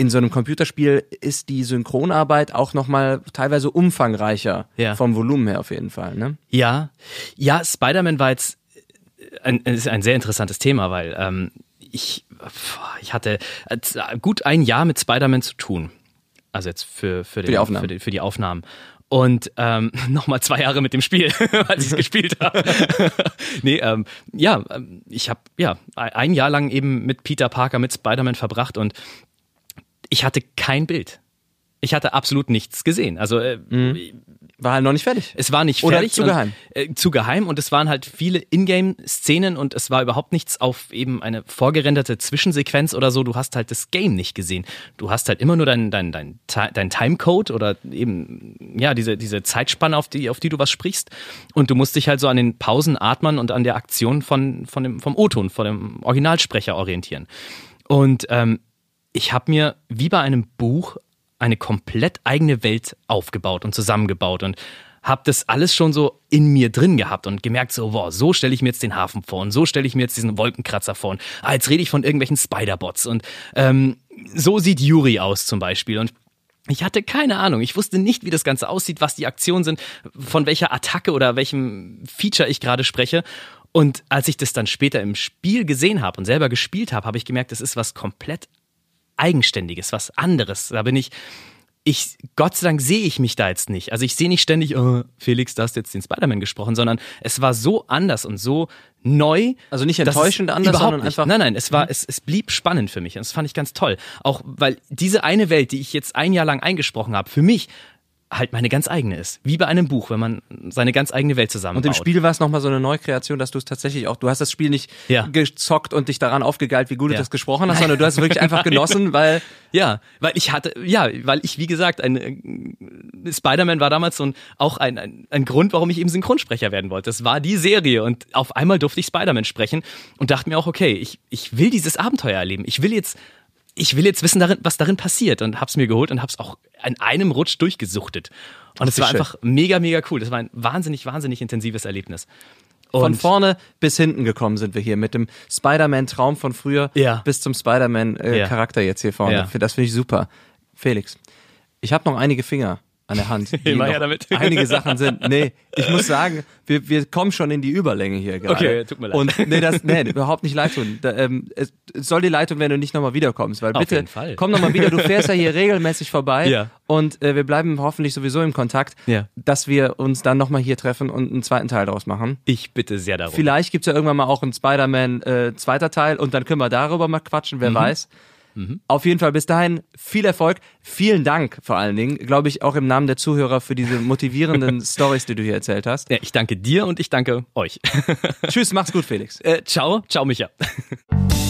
in so einem Computerspiel ist die Synchronarbeit auch nochmal teilweise umfangreicher Ja. vom Volumen her auf jeden Fall. Ne? Ja, ja, Spider-Man war jetzt ein, ist ein sehr interessantes Thema, weil ähm, ich, ich hatte äh, gut ein Jahr mit Spider-Man zu tun. Also jetzt für, für, den, die Aufnahmen. Für, die, für die Aufnahmen. Und ähm, nochmal zwei Jahre mit dem Spiel, als ich es gespielt habe. nee, ähm, ja, ähm, ich habe ja ein Jahr lang eben mit Peter Parker, mit Spider-Man verbracht und ich hatte kein Bild. Ich hatte absolut nichts gesehen. Also äh, War halt noch nicht fertig. es war nicht Oder fertig. zu und, geheim. Äh, zu geheim und es waren halt viele Ingame-Szenen und es war überhaupt nichts auf eben eine vorgerenderte Zwischensequenz oder so. Du hast halt das Game nicht gesehen. Du hast halt immer nur dein, dein, dein, dein Timecode oder eben, ja, diese, diese Zeitspanne, auf die, auf die du was sprichst. Und du musst dich halt so an den Pausen, Atmern und an der Aktion von, von dem, vom O-Ton, von dem Originalsprecher orientieren. Und ähm, ich habe mir wie bei einem Buch eine komplett eigene Welt aufgebaut und zusammengebaut und habe das alles schon so in mir drin gehabt und gemerkt so, wow, so stelle ich mir jetzt den Hafen vor und so stelle ich mir jetzt diesen Wolkenkratzer vor und ah, jetzt rede ich von irgendwelchen Spider-Bots und ähm, so sieht Yuri aus zum Beispiel und ich hatte keine Ahnung. Ich wusste nicht, wie das Ganze aussieht, was die Aktionen sind, von welcher Attacke oder welchem Feature ich gerade spreche. Und als ich das dann später im Spiel gesehen habe und selber gespielt habe, habe ich gemerkt, das ist was komplett Eigenständiges, was anderes. Da bin ich, ich, Gott sei Dank sehe ich mich da jetzt nicht. Also ich sehe nicht ständig, oh, Felix, da hast du jetzt den Spider-Man gesprochen, sondern es war so anders und so neu. Also nicht enttäuschend anders, sondern nicht. einfach- Mhm. Nein, nein, es war, es, es blieb spannend für mich und das fand ich ganz toll. Auch weil diese eine Welt, die ich jetzt ein Jahr lang eingesprochen habe, für mich halt meine ganz eigene ist. Wie bei einem Buch, wenn man seine ganz eigene Welt zusammenbaut. Und im Spiel war es nochmal so eine Neukreation, dass du es tatsächlich auch, du hast das Spiel nicht Ja. gezockt und dich daran aufgegeilt, wie gut Ja. du das gesprochen hast, sondern du hast es wirklich einfach genossen, weil Ja, weil ich hatte, ja, weil ich, wie gesagt, ein äh, Spider-Man war damals so ein, auch ein, ein, ein Grund, warum ich eben Synchronsprecher werden wollte. Das war die Serie und auf einmal durfte ich Spider-Man sprechen und dachte mir auch, okay, ich, ich will dieses Abenteuer erleben. Ich will jetzt, ich will jetzt wissen, darin, was darin passiert und hab's mir geholt und hab's auch an einem Rutsch durchgesuchtet. Und es war schön. einfach mega, mega cool. Das war ein wahnsinnig, wahnsinnig intensives Erlebnis. von Und vorne bis hinten gekommen sind wir hier mit dem Spider-Man-Traum von früher Ja. bis zum Spider-Man-Charakter Ja. jetzt hier vorne. Ja. Das finde ich super. Felix, ich habe noch einige Finger an der Hand. Immer her damit. Einige Sachen sind. Nee, ich muss sagen, wir, wir kommen schon in die Überlänge hier gerade. Okay, tut mir leid. Und nee, das, nee, überhaupt nicht leid tun. Da, ähm, es, es soll dir leid tun, wenn du nicht nochmal wiederkommst, weil Auf bitte komm nochmal wieder. Du fährst ja hier regelmäßig vorbei. Ja. Und äh, wir bleiben hoffentlich sowieso im Kontakt, Ja. dass wir uns dann nochmal hier treffen und einen zweiten Teil daraus machen. Ich bitte sehr darum. Vielleicht gibt's ja irgendwann mal auch einen Spider-Man äh, zweiter Teil und dann können wir darüber mal quatschen, Mhm. wer weiß. Auf jeden Fall bis dahin viel Erfolg. Vielen Dank vor allen Dingen, glaube ich, auch im Namen der Zuhörer für diese motivierenden Stories, die du hier erzählt hast. Ja, ich danke dir und ich danke euch. Tschüss, mach's gut, Felix. äh, ciao, ciao Micha.